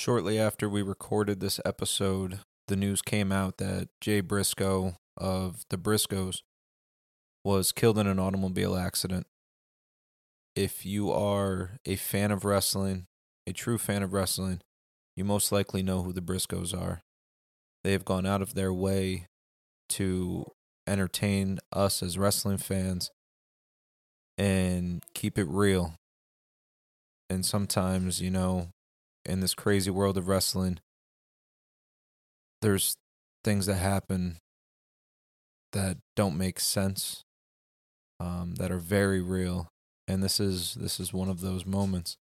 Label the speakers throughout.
Speaker 1: Shortly after we recorded this episode, the news came out that Jay Briscoe of the Briscoes was killed in an automobile accident. If you are a fan of wrestling, a true fan of wrestling, you most likely know who the Briscoes are. They have gone out of their way to entertain us as wrestling fans and keep it real. And sometimes, you know, in this crazy world of wrestling, there's things that happen that don't make sense, um, that are very real, and this is this is one of those moments.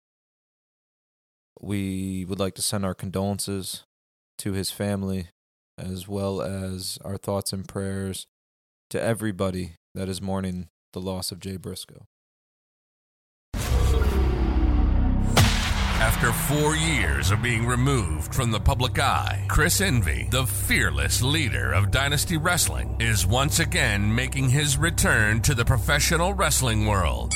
Speaker 1: We would like to send our condolences to his family, as well as our thoughts and prayers to everybody that is mourning the loss of Jay Briscoe.
Speaker 2: After four years of being removed from the public eye, Chris Envy, the fearless leader of Dynasty Wrestling, is once again making his return to the professional wrestling world.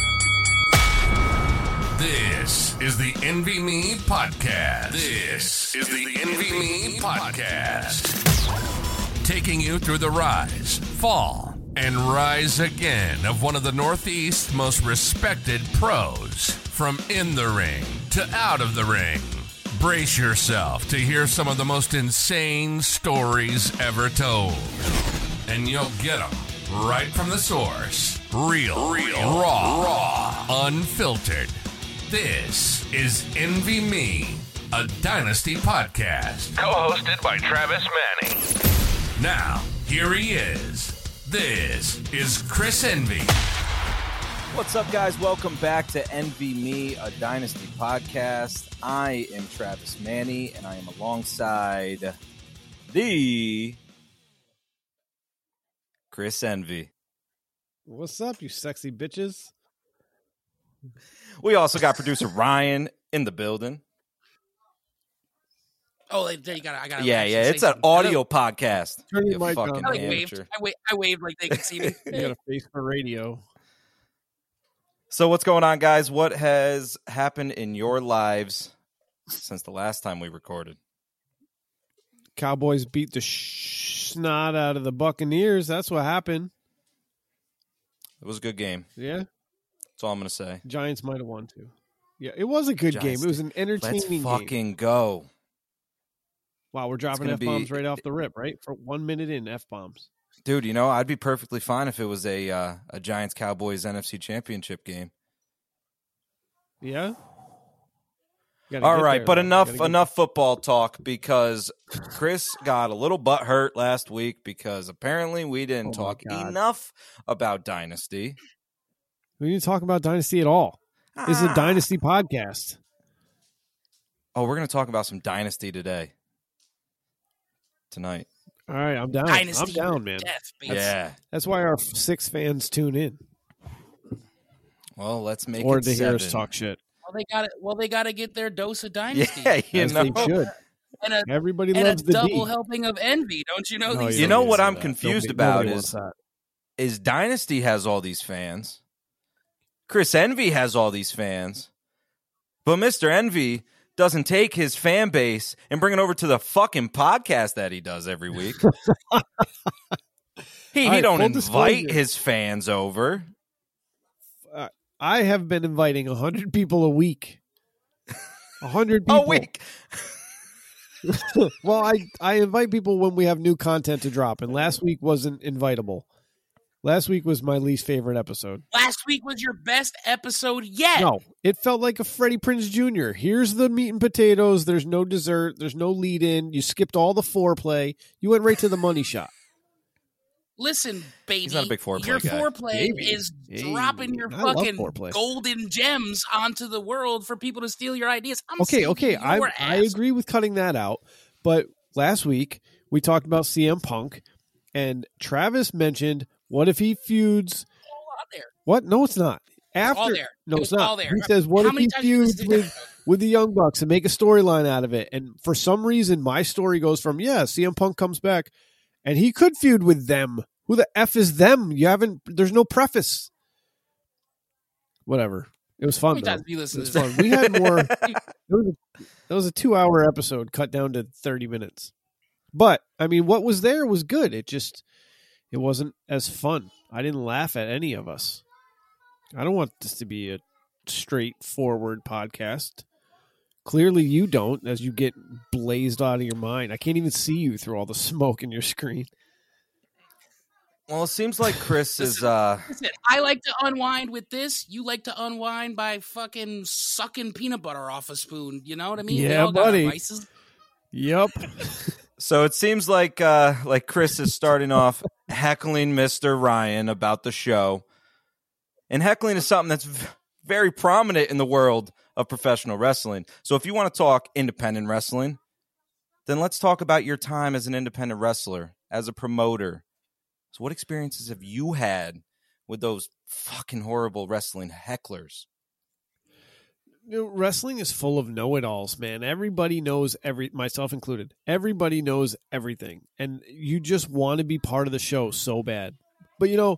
Speaker 2: This is the Envy Me Podcast. This is the Envy Me Podcast. Taking you through the rise, fall, and rise again of one of the Northeast's most respected pros. From in the ring to out of the ring. Brace yourself to hear some of the most insane stories ever told. And you'll get them right from the source. Real, real, raw, raw, unfiltered. This is Envy Me, a Dynasty podcast. Co-hosted by Travis Manning. Now, here he is. This is Chris Envy.
Speaker 1: What's up, guys? Welcome back to Envy Me, a Dynasty podcast. I am Travis Manny, and I am alongside the Chris Envy.
Speaker 3: What's up, you sexy bitches?
Speaker 1: We also got producer Ryan in the building.
Speaker 4: Oh, there you got it. I got.
Speaker 1: Yeah, yeah, it's an audio podcast.
Speaker 3: Turn your
Speaker 1: You
Speaker 3: mic
Speaker 1: fucking
Speaker 3: down.
Speaker 4: I like waved. I, wa- I waved like they could see me.
Speaker 3: You got a face for radio.
Speaker 1: So, what's going on, guys? What has happened in your lives since the last time we recorded?
Speaker 3: Cowboys beat the sh- snot out of the Buccaneers. That's what happened.
Speaker 1: It was a good game.
Speaker 3: Yeah,
Speaker 1: That's all I'm going to say.
Speaker 3: Giants might have won too. Yeah, it was a good
Speaker 1: Giants
Speaker 3: game. It was an entertaining Let's
Speaker 1: fucking
Speaker 3: game.
Speaker 1: go.
Speaker 3: Wow, we're dropping f bombs
Speaker 1: be-
Speaker 3: right off the rip, right? For one minute in f bombs.
Speaker 1: Dude, you know, I'd be perfectly fine if it was a uh, a Giants Cowboys NFC Championship game.
Speaker 3: Yeah.
Speaker 1: All right,
Speaker 3: there,
Speaker 1: but
Speaker 3: though.
Speaker 1: enough enough football talk because Chris got a little butt hurt last week because apparently we didn't
Speaker 3: Oh
Speaker 1: talk enough about Dynasty.
Speaker 3: We didn't talk about Dynasty at all. This is
Speaker 1: Ah.
Speaker 3: a Dynasty podcast.
Speaker 1: Oh, we're going to talk about some Dynasty today. Tonight.
Speaker 3: All right, I'm down.
Speaker 4: Dynasty
Speaker 3: I'm down, man.
Speaker 4: Death, baby.
Speaker 1: Yeah.
Speaker 3: That's why our six fans tune in,
Speaker 1: Well, let's make
Speaker 3: or
Speaker 1: it
Speaker 3: to hear us talk shit.
Speaker 4: Well, they got it. Well, they got to get their dose of dynasty.
Speaker 1: Yeah, you
Speaker 3: As
Speaker 1: know.
Speaker 3: they should.
Speaker 4: And a,
Speaker 3: Everybody
Speaker 4: and a
Speaker 3: loves the
Speaker 4: double
Speaker 3: D.
Speaker 4: helping of envy. Don't you know
Speaker 3: No,
Speaker 4: these?
Speaker 1: You know what I'm
Speaker 3: that.
Speaker 1: confused
Speaker 3: Nobody-
Speaker 1: about
Speaker 3: nobody
Speaker 1: is-
Speaker 3: wants that.
Speaker 1: is Dynasty has all these fans. Chris Envy has all these fans. But Mr. Envy doesn't take his fan base and bring it over to the fucking podcast that he does every week. he he
Speaker 3: right,
Speaker 1: don't invite his fans over.
Speaker 3: Uh, I have been inviting a hundred people a week. hundred
Speaker 1: A week.
Speaker 3: well, I I invite people when we have new content to drop, and last week wasn't invitable. Last week was my least favorite episode.
Speaker 4: Last week was your best episode yet.
Speaker 3: No, it felt like a Freddie Prinze Jr. Here's the meat and potatoes. There's no dessert. There's no lead in. You skipped all the foreplay. You went right to the money shot.
Speaker 4: Listen, baby.
Speaker 1: He's not a big foreplay
Speaker 4: Your
Speaker 1: guy.
Speaker 4: foreplay
Speaker 3: Baby.
Speaker 4: is
Speaker 3: Hey,
Speaker 4: dropping your
Speaker 3: I
Speaker 4: fucking golden gems onto the world for people to steal your ideas. I'm
Speaker 3: Okay, okay, I I agree with cutting that out. But last week we talked about CM Punk, and Travis mentioned what if he feuds?
Speaker 4: All there.
Speaker 3: What? No, it's not. After
Speaker 4: all there.
Speaker 3: no,
Speaker 4: It
Speaker 3: it's not. He says, "What
Speaker 4: How
Speaker 3: if he feuds with with the Young Bucks and make a storyline out of it?" And for some reason, my story goes from yeah, CM Punk comes back, and he could feud with them. Who the f is them? You haven't. There's no preface. Whatever. It was fun. Though. It was fun. We had more. That was a, was a two-hour episode cut down to thirty minutes. But I mean, what was there was good. It just it wasn't as fun. I didn't laugh at any of us. I don't want this to be a straightforward podcast. Clearly, you don't, as you get blazed out of your mind. I can't even see you through all the smoke in your screen.
Speaker 1: Well, it seems like Chris is. uh
Speaker 4: Listen, I like to unwind with this. You like to unwind by fucking sucking peanut butter off a spoon. You know what I mean?
Speaker 3: Yeah,
Speaker 4: all got our
Speaker 3: buddy. Yep.
Speaker 1: So it seems like uh like Chris is starting off heckling Mr. Ryan about the show. And heckling is something that's very prominent in the world of professional wrestling. So if you want to talk independent wrestling, then let's talk about your time as an independent wrestler, as a promoter. So what experiences have you had with those fucking horrible wrestling hecklers?
Speaker 3: You know, wrestling is full of know-it-alls, man. Everybody knows every, myself included. Everybody knows everything, and you just want to be part of the show so bad. But you know,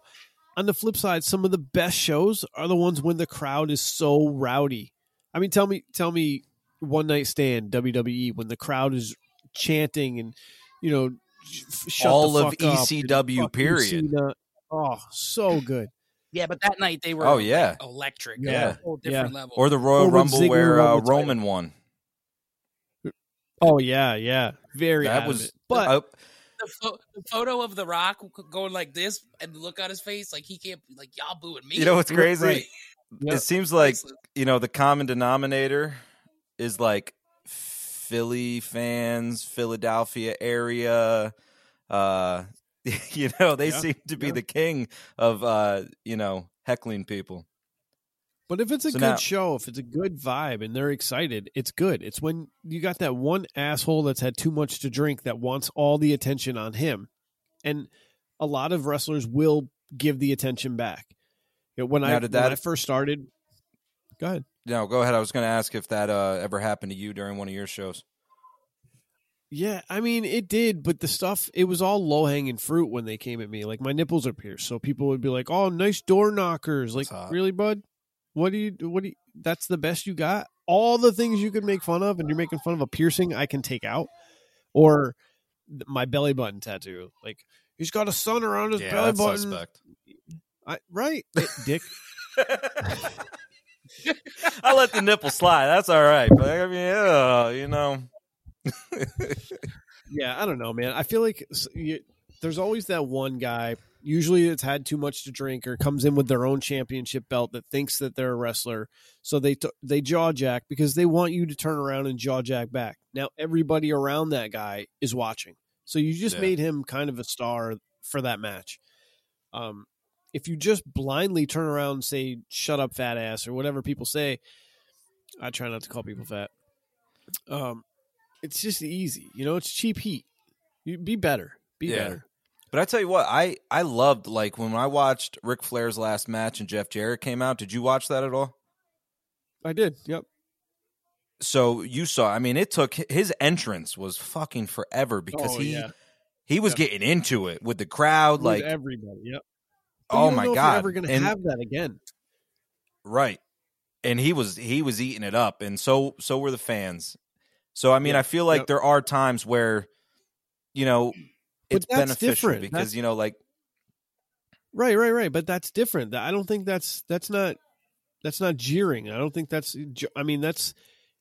Speaker 3: on the flip side, some of the best shows are the ones when the crowd is so rowdy. I mean, tell me, tell me, one night stand WWE when the crowd is chanting and you know,
Speaker 1: All
Speaker 3: the
Speaker 1: of ECW period.
Speaker 3: Cena. Oh, so good.
Speaker 4: Yeah, but that night they were
Speaker 1: Oh,
Speaker 4: like,
Speaker 1: yeah.
Speaker 4: electric.
Speaker 1: Yeah.
Speaker 4: A whole different level.
Speaker 1: Or the Royal
Speaker 3: Or
Speaker 1: Rumble
Speaker 3: Ziggler
Speaker 1: where uh,
Speaker 3: the title.
Speaker 1: Roman won.
Speaker 3: Oh yeah, yeah, very.
Speaker 1: That
Speaker 3: adamant.
Speaker 1: was
Speaker 3: but
Speaker 1: uh,
Speaker 4: the, pho- the photo of The Rock going like this and the look on his face, like he can't, like y'all booing me.
Speaker 1: You know what's crazy?
Speaker 3: Right. Yep.
Speaker 1: It seems like you know the common denominator is like Philly fans, Philadelphia area. Uh, you know, they
Speaker 3: Yeah,
Speaker 1: seem to be
Speaker 3: yeah.
Speaker 1: the king of uh, you know heckling people.
Speaker 3: But if it's a
Speaker 1: So
Speaker 3: good
Speaker 1: now-
Speaker 3: show, if it's a good vibe and they're excited, it's good. It's when you got that one asshole that's had too much to drink that wants all the attention on him. And a lot of wrestlers will give the attention back. You know, when I
Speaker 1: did
Speaker 3: when
Speaker 1: that-
Speaker 3: I first started, go ahead.
Speaker 1: No, go ahead. I was going to ask if that uh, ever happened to you during one of your shows.
Speaker 3: Yeah, I mean it did, but the stuff it was all low hanging fruit when they came at me. Like my nipples are pierced, so people would be like, "Oh, nice door knockers." Like, really, bud? What do you? What do? You, that's the best you got? All the things you could make fun of, and you're making fun of a piercing I can take out, or my belly button tattoo. Like he's got a sun around his belly button. I, right, Eh, Dick.
Speaker 1: I let the nipple slide. That's all right. But I mean, yeah, you know.
Speaker 3: Yeah, I don't know, man. I feel like you, there's always that one guy. Usually, it's had too much to drink or comes in with their own championship belt that thinks that they're a wrestler. So they t- they jaw jack because they want you to turn around and jaw jack back. Now everybody around that guy is watching, so you just
Speaker 1: Yeah.
Speaker 3: made him kind of a star for that match. Um, if you just blindly turn around and say "shut up, fat ass" or whatever people say, I try not to call people fat. Um, it's just easy, you know. It's cheap heat. You be better. Be
Speaker 1: Yeah.
Speaker 3: better.
Speaker 1: But I tell you what, I I loved like when I watched Ric Flair's last match and Jeff Jarrett came out. Did you watch that at all?
Speaker 3: I did. Yep.
Speaker 1: So you saw. I mean, it took his entrance was fucking forever because
Speaker 3: Oh,
Speaker 1: he
Speaker 3: yeah.
Speaker 1: he was
Speaker 3: Yep.
Speaker 1: getting into it with the crowd.
Speaker 3: With
Speaker 1: Like,
Speaker 3: everybody. Yep. But
Speaker 1: oh my god,
Speaker 3: ever going to
Speaker 1: And-
Speaker 3: have that again?
Speaker 1: right? And he was he was eating it up, and so so were the fans. So I mean,
Speaker 3: Yep.
Speaker 1: I feel like
Speaker 3: Yep.
Speaker 1: there are times where, you know, it's beneficial
Speaker 3: different.
Speaker 1: because
Speaker 3: That's-
Speaker 1: you know, like
Speaker 3: Right. Right. Right. But that's different. I don't think that's that's not that's not jeering. I don't think that's. I mean, that's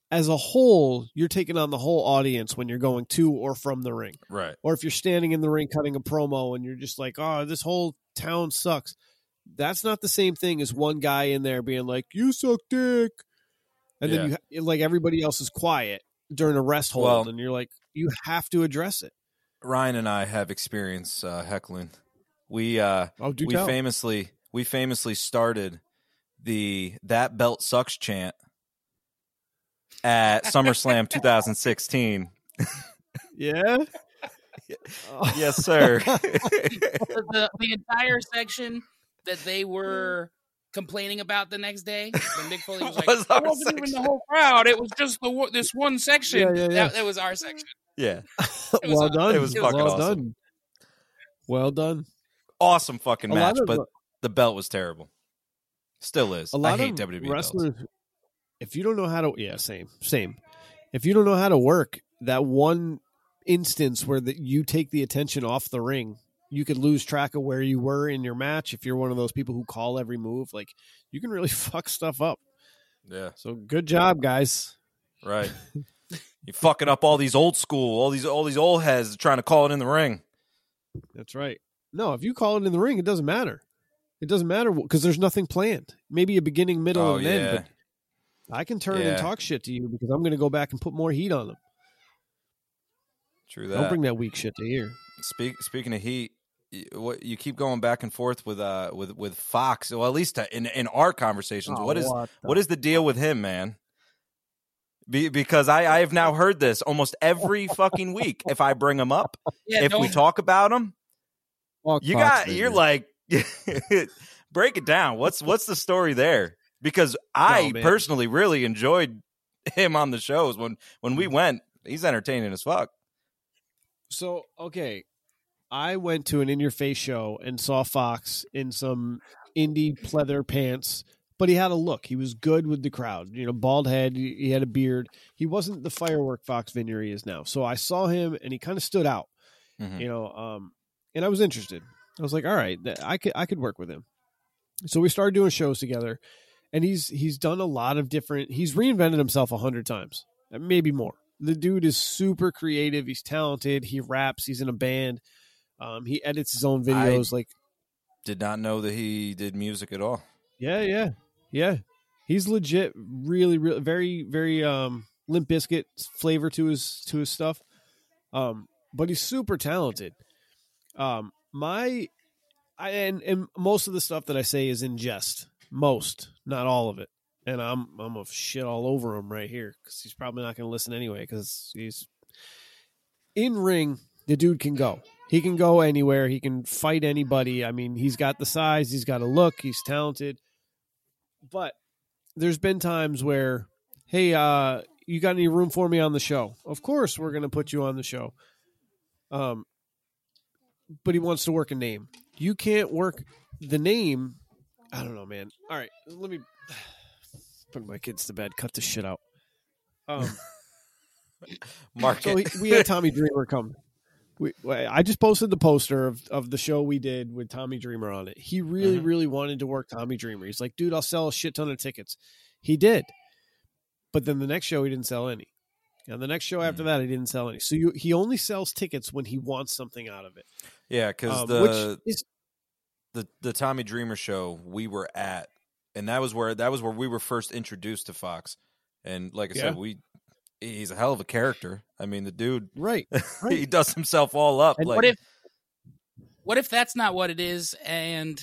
Speaker 3: as a whole. You're taking on the whole audience when you're going to or from the ring.
Speaker 1: right,
Speaker 3: or if you're standing in the ring cutting a promo and you're just like, oh, this whole town sucks. That's not the same thing as one guy in there being like, you suck dick. And then you like everybody else is quiet during a rest hold,
Speaker 1: Well-
Speaker 3: and you're like, you have to address it.
Speaker 1: Ryan and I have experience uh, heckling. We uh,
Speaker 3: Oh, do
Speaker 1: we
Speaker 3: tell.
Speaker 1: famously we famously started the that belt sucks chant at SummerSlam 2016.
Speaker 3: yeah.
Speaker 1: Yes, sir.
Speaker 4: the, the, the entire section that they were complaining about the next day when Mick Foley was like,
Speaker 1: was
Speaker 4: it wasn't even
Speaker 1: section.
Speaker 4: the whole crowd. It was just the this one section.
Speaker 3: Yeah, yeah, yeah.
Speaker 4: That, that was our section.
Speaker 1: yeah,
Speaker 4: was
Speaker 3: well
Speaker 4: awesome.
Speaker 3: done.
Speaker 1: It was
Speaker 3: well
Speaker 1: fucking awesome.
Speaker 3: done. Well done.
Speaker 1: awesome fucking
Speaker 3: A
Speaker 1: match,
Speaker 3: of
Speaker 1: but
Speaker 3: the-
Speaker 1: the belt was terrible. Still is.
Speaker 3: a lot
Speaker 1: I hate
Speaker 3: of
Speaker 1: WWE
Speaker 3: wrestlers. If you don't know how to, yeah, same, same. If you don't know how to work, that one instance where that you take the attention off the ring, you could lose track of where you were in your match. If you're one of those people who call every move, like you can really fuck stuff up.
Speaker 1: Yeah,
Speaker 3: So good job, guys.
Speaker 1: right. you fucking up all these old school, all these all these old heads trying to call it in the ring.
Speaker 3: That's right. No, if you call it in the ring, it doesn't matter. It doesn't matter because there's nothing planned. Maybe a beginning, middle,
Speaker 1: Oh
Speaker 3: and
Speaker 1: yeah,
Speaker 3: end. But I can turn
Speaker 1: Yeah.
Speaker 3: and talk shit to you because I'm going to go back and put more heat on them.
Speaker 1: true that.
Speaker 3: Don't bring that weak shit to here.
Speaker 1: Speak, speaking of heat, what you keep going back and forth with uh with with Foxx. Well, at least uh, in in our conversations,
Speaker 3: Oh,
Speaker 1: what is
Speaker 3: what the-
Speaker 1: what is the deal with him, man? Be, because I I have now heard this almost every fucking week. If I bring him up,
Speaker 4: Yeah,
Speaker 1: if we talk about him,
Speaker 3: Fuck
Speaker 1: you got
Speaker 3: baby.
Speaker 1: you're like break it down. What's what's the story there? Because I
Speaker 3: man.
Speaker 1: personally really enjoyed him on the shows when when we went. He's entertaining as fuck.
Speaker 3: So okay, I went to an in your face show and saw Foxx in some indie pleather pants, but he had a look. He was good with the crowd. You know, bald head. He had a beard. He wasn't the firework Foxx Vinyer he is now. So I saw him and he kind of stood out.
Speaker 1: Mhm.
Speaker 3: You know, um, and I was interested. I was like, all right, I could I could work with him. So we started doing shows together, and he's he's done a lot of different. He's reinvented himself a hundred times, maybe more. The dude is super creative. He's talented. He raps. He's in a band. Um, he edits his own videos. like,
Speaker 1: Did not know that he did music at all.
Speaker 3: yeah, yeah, yeah. He's legit. Really, really, very, very um, Limp Bizkit flavor to his to his stuff. Um, but he's super talented. Um, my, I and and most of the stuff that I say is in jest. Most, not all of it. And I'm I'm a shit all over him right here because he's probably not going to listen anyway because he's in ring. The dude can go. He can go anywhere. He can fight anybody. I mean, he's got the size. He's got a look. He's talented. But there's been times where, hey, uh, you got any room for me on the show? Of course, we're going to put you on the show. Um, but he wants to work a name. You can't work the name. I don't know, man. All right, let me put my kids to bed. Cut the shit out. Um,
Speaker 1: Mark
Speaker 3: so he, we had Tommy Dreamer come. We, I just posted the poster of, of the show we did with Tommy Dreamer on it. He really,
Speaker 1: Mhm.
Speaker 3: really wanted to work Tommy Dreamer. He's like, dude, I'll sell a shit ton of tickets. He did, but then the next show he didn't sell any, and the next show after that he didn't sell any. So you, he only sells tickets when he wants something out of it.
Speaker 1: yeah, because
Speaker 3: Um,
Speaker 1: the
Speaker 3: is
Speaker 1: the the Tommy Dreamer show we were at, and that was where that was where we were first introduced to Foxx. And like I
Speaker 3: Yeah.
Speaker 1: said, we he's a hell of a character. I mean, the dude
Speaker 3: right. right.
Speaker 1: he does himself all up.
Speaker 3: And
Speaker 1: like,
Speaker 4: what if what if that's not what it is and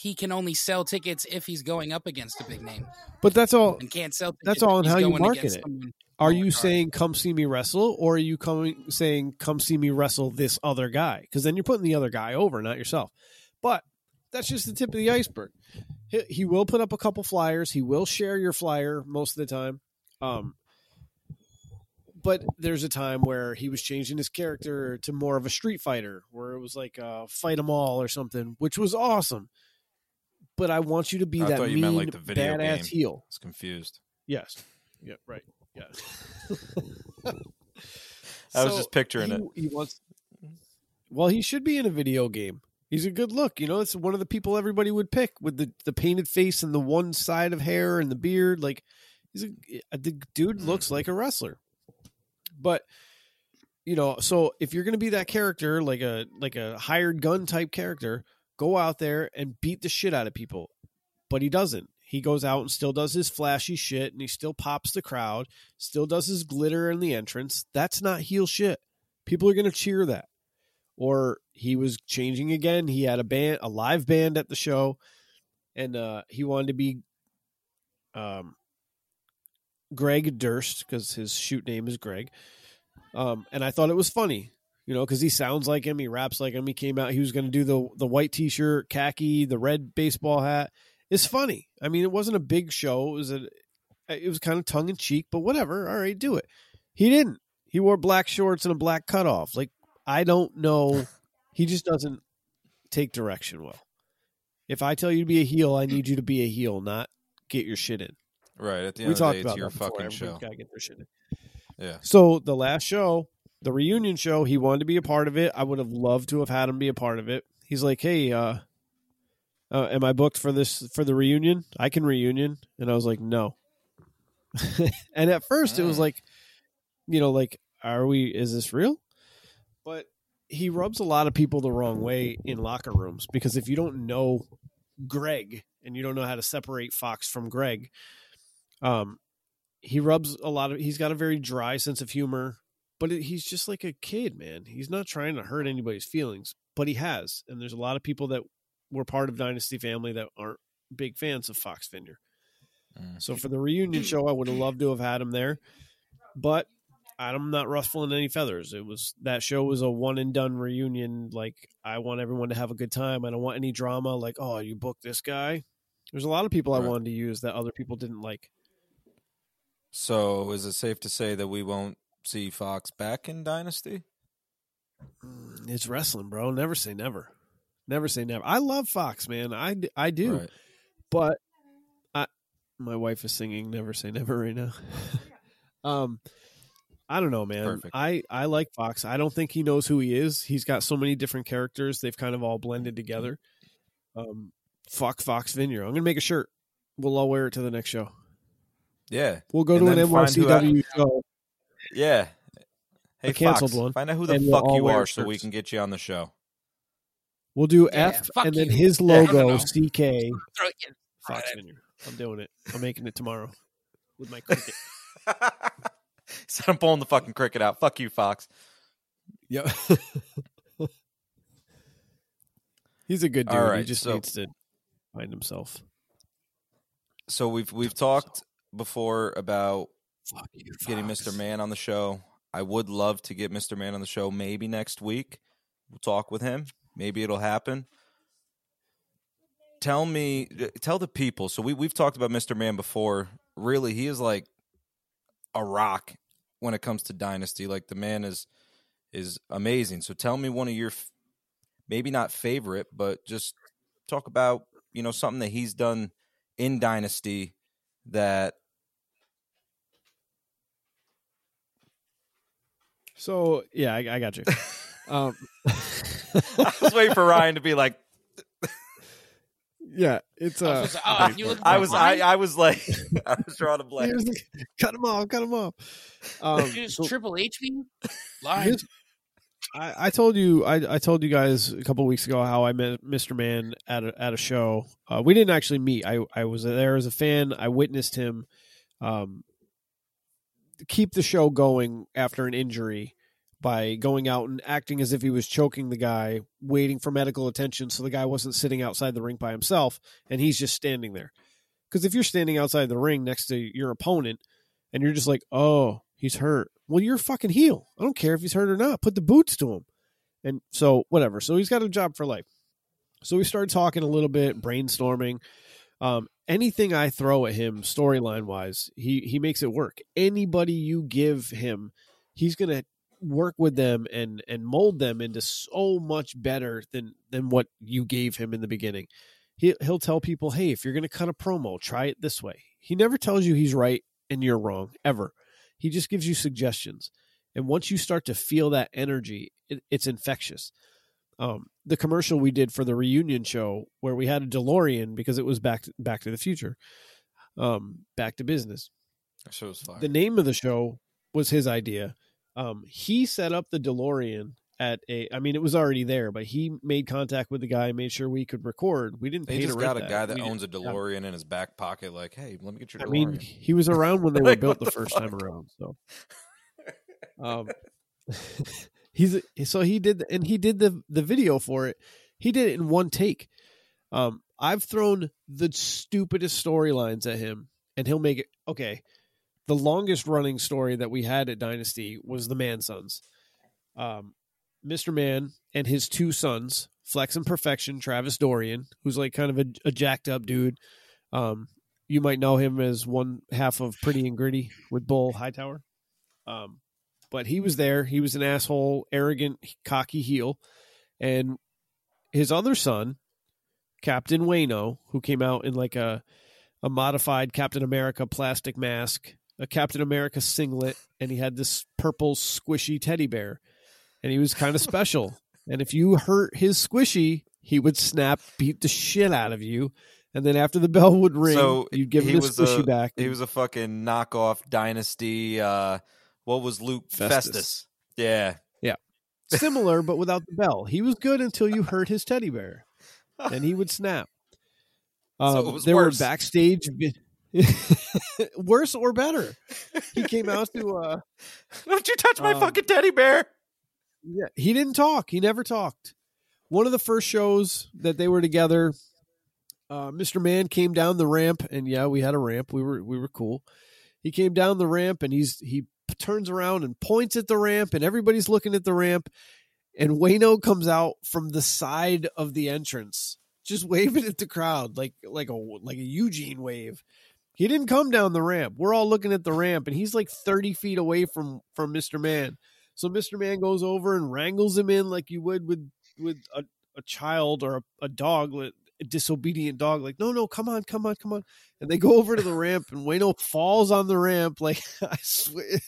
Speaker 4: he can only sell tickets if he's going up against a big name
Speaker 3: But that's all.
Speaker 4: and can't sell tickets
Speaker 3: That's all
Speaker 4: if
Speaker 3: in how you market
Speaker 4: against
Speaker 3: it.
Speaker 4: someone
Speaker 3: Are you
Speaker 4: card.
Speaker 3: saying come see me wrestle, or are you coming saying come see me wrestle this other guy? Because then you're putting the other guy over, not yourself. But that's just the tip of the iceberg. He, he will put up a couple flyers. He will share your flyer most of the time. Um, but there's a time where he was changing his character to more of a street fighter, where it was like uh, fight 'em all or something, which was awesome. But I want you to be
Speaker 1: I
Speaker 3: that mean,
Speaker 1: meant, like, the video
Speaker 3: badass
Speaker 1: game.
Speaker 3: heel.
Speaker 1: I was confused.
Speaker 3: Yes. Yeah. Right. Yeah.
Speaker 1: I was just picturing
Speaker 3: he,
Speaker 1: it.
Speaker 3: He wants. Well, he should be in a video game. He's a good look. You know, it's one of the people everybody would pick with the the painted face and the one side of hair and the beard. Like, he's a the dude looks like a wrestler. But you know, so if you're going to be that character, like a like a hired gun type character, go out there and beat the shit out of people. But he doesn't. He goes out and still does his flashy shit, and he still pops the crowd, still does his glitter in the entrance. That's not heel shit. People are going to cheer that. Or he was changing again. He had a band, a live band at the show, and uh, he wanted to be um, Greg Durst because his shoot name is Greg. Um, and I thought it was funny, you know, because he sounds like him, he raps like him. He came out, he was going to do the the white t shirt, khaki, the red baseball hat. It's funny. I mean, it wasn't a big show. It was a, it was kind of tongue in cheek, but whatever. All right, do it. He didn't. He wore black shorts and a black cutoff. Like I don't know. He just doesn't take direction well. If I tell you to be a heel, I need you to be a heel, not get your shit in.
Speaker 1: Right. At the
Speaker 3: we
Speaker 1: end of the
Speaker 3: talked
Speaker 1: day,
Speaker 3: about
Speaker 1: it's your
Speaker 3: before.
Speaker 1: fucking
Speaker 3: Everybody's
Speaker 1: show.
Speaker 3: gotta get their shit in.
Speaker 1: Yeah.
Speaker 3: So the last show, the reunion show, he wanted to be a part of it. I would have loved to have had him be a part of it. He's like, "Hey, uh, uh am I booked for this for the reunion? I can reunion." And I was like, "No." and at first, it was
Speaker 1: Mm.
Speaker 3: like, you know, like, are we? Is this real? But he rubs a lot of people the wrong way in locker rooms because if you don't know Greg and you don't know how to separate Foxx from Greg, um, he rubs a lot of. He's got a very dry sense of humor, but it, he's just like a kid, man. He's not trying to hurt anybody's feelings, but he has. And there's a lot of people that were part of Dynasty Family that aren't big fans of Foxx Vinyer.
Speaker 1: Mm.
Speaker 3: So for the reunion show, I would have loved to have had him there, but I'm not ruffling any feathers. It was that show was a one and done reunion. Like I want everyone to have a good time. I don't want any drama. Like oh, you booked this guy. There's a lot of people I wanted to use that other people didn't like.
Speaker 1: So is it safe to say that we won't see Foxx back in Dynasty?
Speaker 3: Mm, It's wrestling, bro. Never say never. Never say never. I love Foxx, man. I, I do.
Speaker 1: Right.
Speaker 3: but I my wife is singing "Never Say Never" right now. um, I don't know, man.
Speaker 1: Perfect.
Speaker 3: I I like Foxx. I don't think he knows who he is. He's got so many different characters. They've kind of all blended together. Um, fuck Foxx Vinyer. I'm gonna make a shirt. We'll all wear it to the next show.
Speaker 1: Yeah.
Speaker 3: We'll go
Speaker 1: And
Speaker 3: to an
Speaker 1: then I-
Speaker 3: NYCW show.
Speaker 1: Yeah. Hey,
Speaker 3: A canceled
Speaker 1: Foxx,
Speaker 3: one.
Speaker 1: Find out who the
Speaker 3: And we'll
Speaker 1: fuck you
Speaker 3: wear
Speaker 1: are so we can get you on the show.
Speaker 3: We'll do
Speaker 4: Yeah,
Speaker 3: F
Speaker 4: fuck
Speaker 3: and then
Speaker 4: you.
Speaker 3: his
Speaker 4: Yeah, I don't
Speaker 3: logo
Speaker 4: know.
Speaker 3: CK
Speaker 4: Throw it in.
Speaker 3: Foxx Vinyer. I'm doing it. I'm making it tomorrow with my Cricut.
Speaker 1: so I'm pulling the fucking Cricut out. Fuck you, Foxx.
Speaker 3: Yep. He's a good dude.
Speaker 1: All
Speaker 3: he just
Speaker 1: so-
Speaker 3: needs to find himself.
Speaker 1: So we've we've talked before about
Speaker 3: you,
Speaker 1: getting Mr. Man on the show. I would love to get Mr. Man on the show maybe next week. We'll talk with him. Maybe it'll happen. Tell me, tell the people. So we we've talked about Mr. Man before. Really, he is like a rock when it comes to Dynasty. Like the man is is amazing. So tell me one of your maybe not favorite, but just talk about you know something that he's done in Dynasty that
Speaker 3: So yeah, I, I got you. um,
Speaker 1: I was waiting for Ryan to be like,
Speaker 3: yeah, it's
Speaker 4: I
Speaker 3: uh,
Speaker 4: was, oh,
Speaker 1: I was. I, I was like, I was drawing a blank.
Speaker 3: here's the- cut him off, cut him off. Um, so
Speaker 4: Triple H me? Live.
Speaker 3: I, I told you, I, I told you guys a couple weeks ago how I met Mr. Man at a, at a show. Uh, we didn't actually meet. I, I was there as a fan. I witnessed him um, keep the show going after an injury by going out and acting as if he was choking the guy, waiting for medical attention so the guy wasn't sitting outside the ring by himself and he's just standing there. Because if you're standing outside the ring next to your opponent and you're just like, oh, he's hurt, well, you're fucking heel. I don't care if he's hurt or not. Put the boots to him. And so, whatever. So he's got a job for life. So we started talking a little bit, brainstorming. Um, anything I throw at him, storyline wise, he he makes it work. Anybody you give him, he's gonna work with them and and mold them into so much better than than what you gave him in the beginning. He he'll tell people, hey, if you're gonna cut a promo, try it this way. He never tells you he's right and you're wrong ever. He just gives you suggestions, and once you start to feel that energy, it, it's infectious um, the commercial we did for the reunion show where we had a DeLorean because it was back Back to the Future, um, Back to Business.
Speaker 1: That show was fire.
Speaker 3: The name of the show was his idea. Um, he set up the DeLorean at a. I mean, it was already there, but he made contact with the guy, made sure we could record. We didn't pay
Speaker 1: He
Speaker 3: to
Speaker 1: just got a guy that owns a DeLorean in his back pocket. Like, hey, let me get your
Speaker 3: I
Speaker 1: DeLorean.
Speaker 3: mean, he was around when they were
Speaker 1: Like,
Speaker 3: built the
Speaker 1: the
Speaker 3: first time around. So, um, he's so he did, and he did the the video for it. He did it in one take. Um, I've thrown the stupidest storylines at him, and he'll make it okay. The longest running story that we had at Dynasty was the Man Sons. Um, Mr. Man and his two sons, Flex and Perfection, Travis Dorian, who's like kind of a, a jacked up dude. Um, you might know him as one half of Pretty and Gritty with Bull Hightower. Um, but he was there. He was an asshole, arrogant, cocky heel. And his other son, Captain Wayno, who came out in like a a modified Captain America plastic mask, a Captain America singlet, and he had this purple squishy teddy bear, and he was kind of special. And if you hurt his squishy, he would snap, beat the shit out of you, and then after the bell would ring,
Speaker 1: So,
Speaker 3: you'd give him the squishy
Speaker 1: a-
Speaker 3: back.
Speaker 1: He was a fucking knockoff dynasty. Uh, what was Luke
Speaker 3: Festus.
Speaker 1: Festus? Yeah.
Speaker 3: similar, but without the bell. He was good until you hurt his teddy bear, and he would snap. Um,
Speaker 1: So it was
Speaker 3: there
Speaker 1: worse.
Speaker 3: were backstage, worse or better. He came out to. Uh,
Speaker 1: Don't you touch my
Speaker 3: Um,
Speaker 1: fucking teddy bear?
Speaker 3: yeah, he didn't talk. He never talked. One of the first shows that they were together, uh, Mr. Man came down the ramp, and yeah, we had a ramp. We were we were cool. He came down the ramp, and he's he turns around and points at the ramp, and everybody's looking at the ramp. And Wayno comes out from the side of the entrance, just waving at the crowd like like a like a Eugene wave. He didn't come down the ramp. We're all looking at the ramp, and he's like thirty feet away from from Mr. Man. So Mr. Man goes over and wrangles him in like you would with with a, a child or a, a dog, disobedient dog. Like, no, no, come on, come on, come on. And they go over to the ramp, and Wayno falls on the ramp. Like, I swear,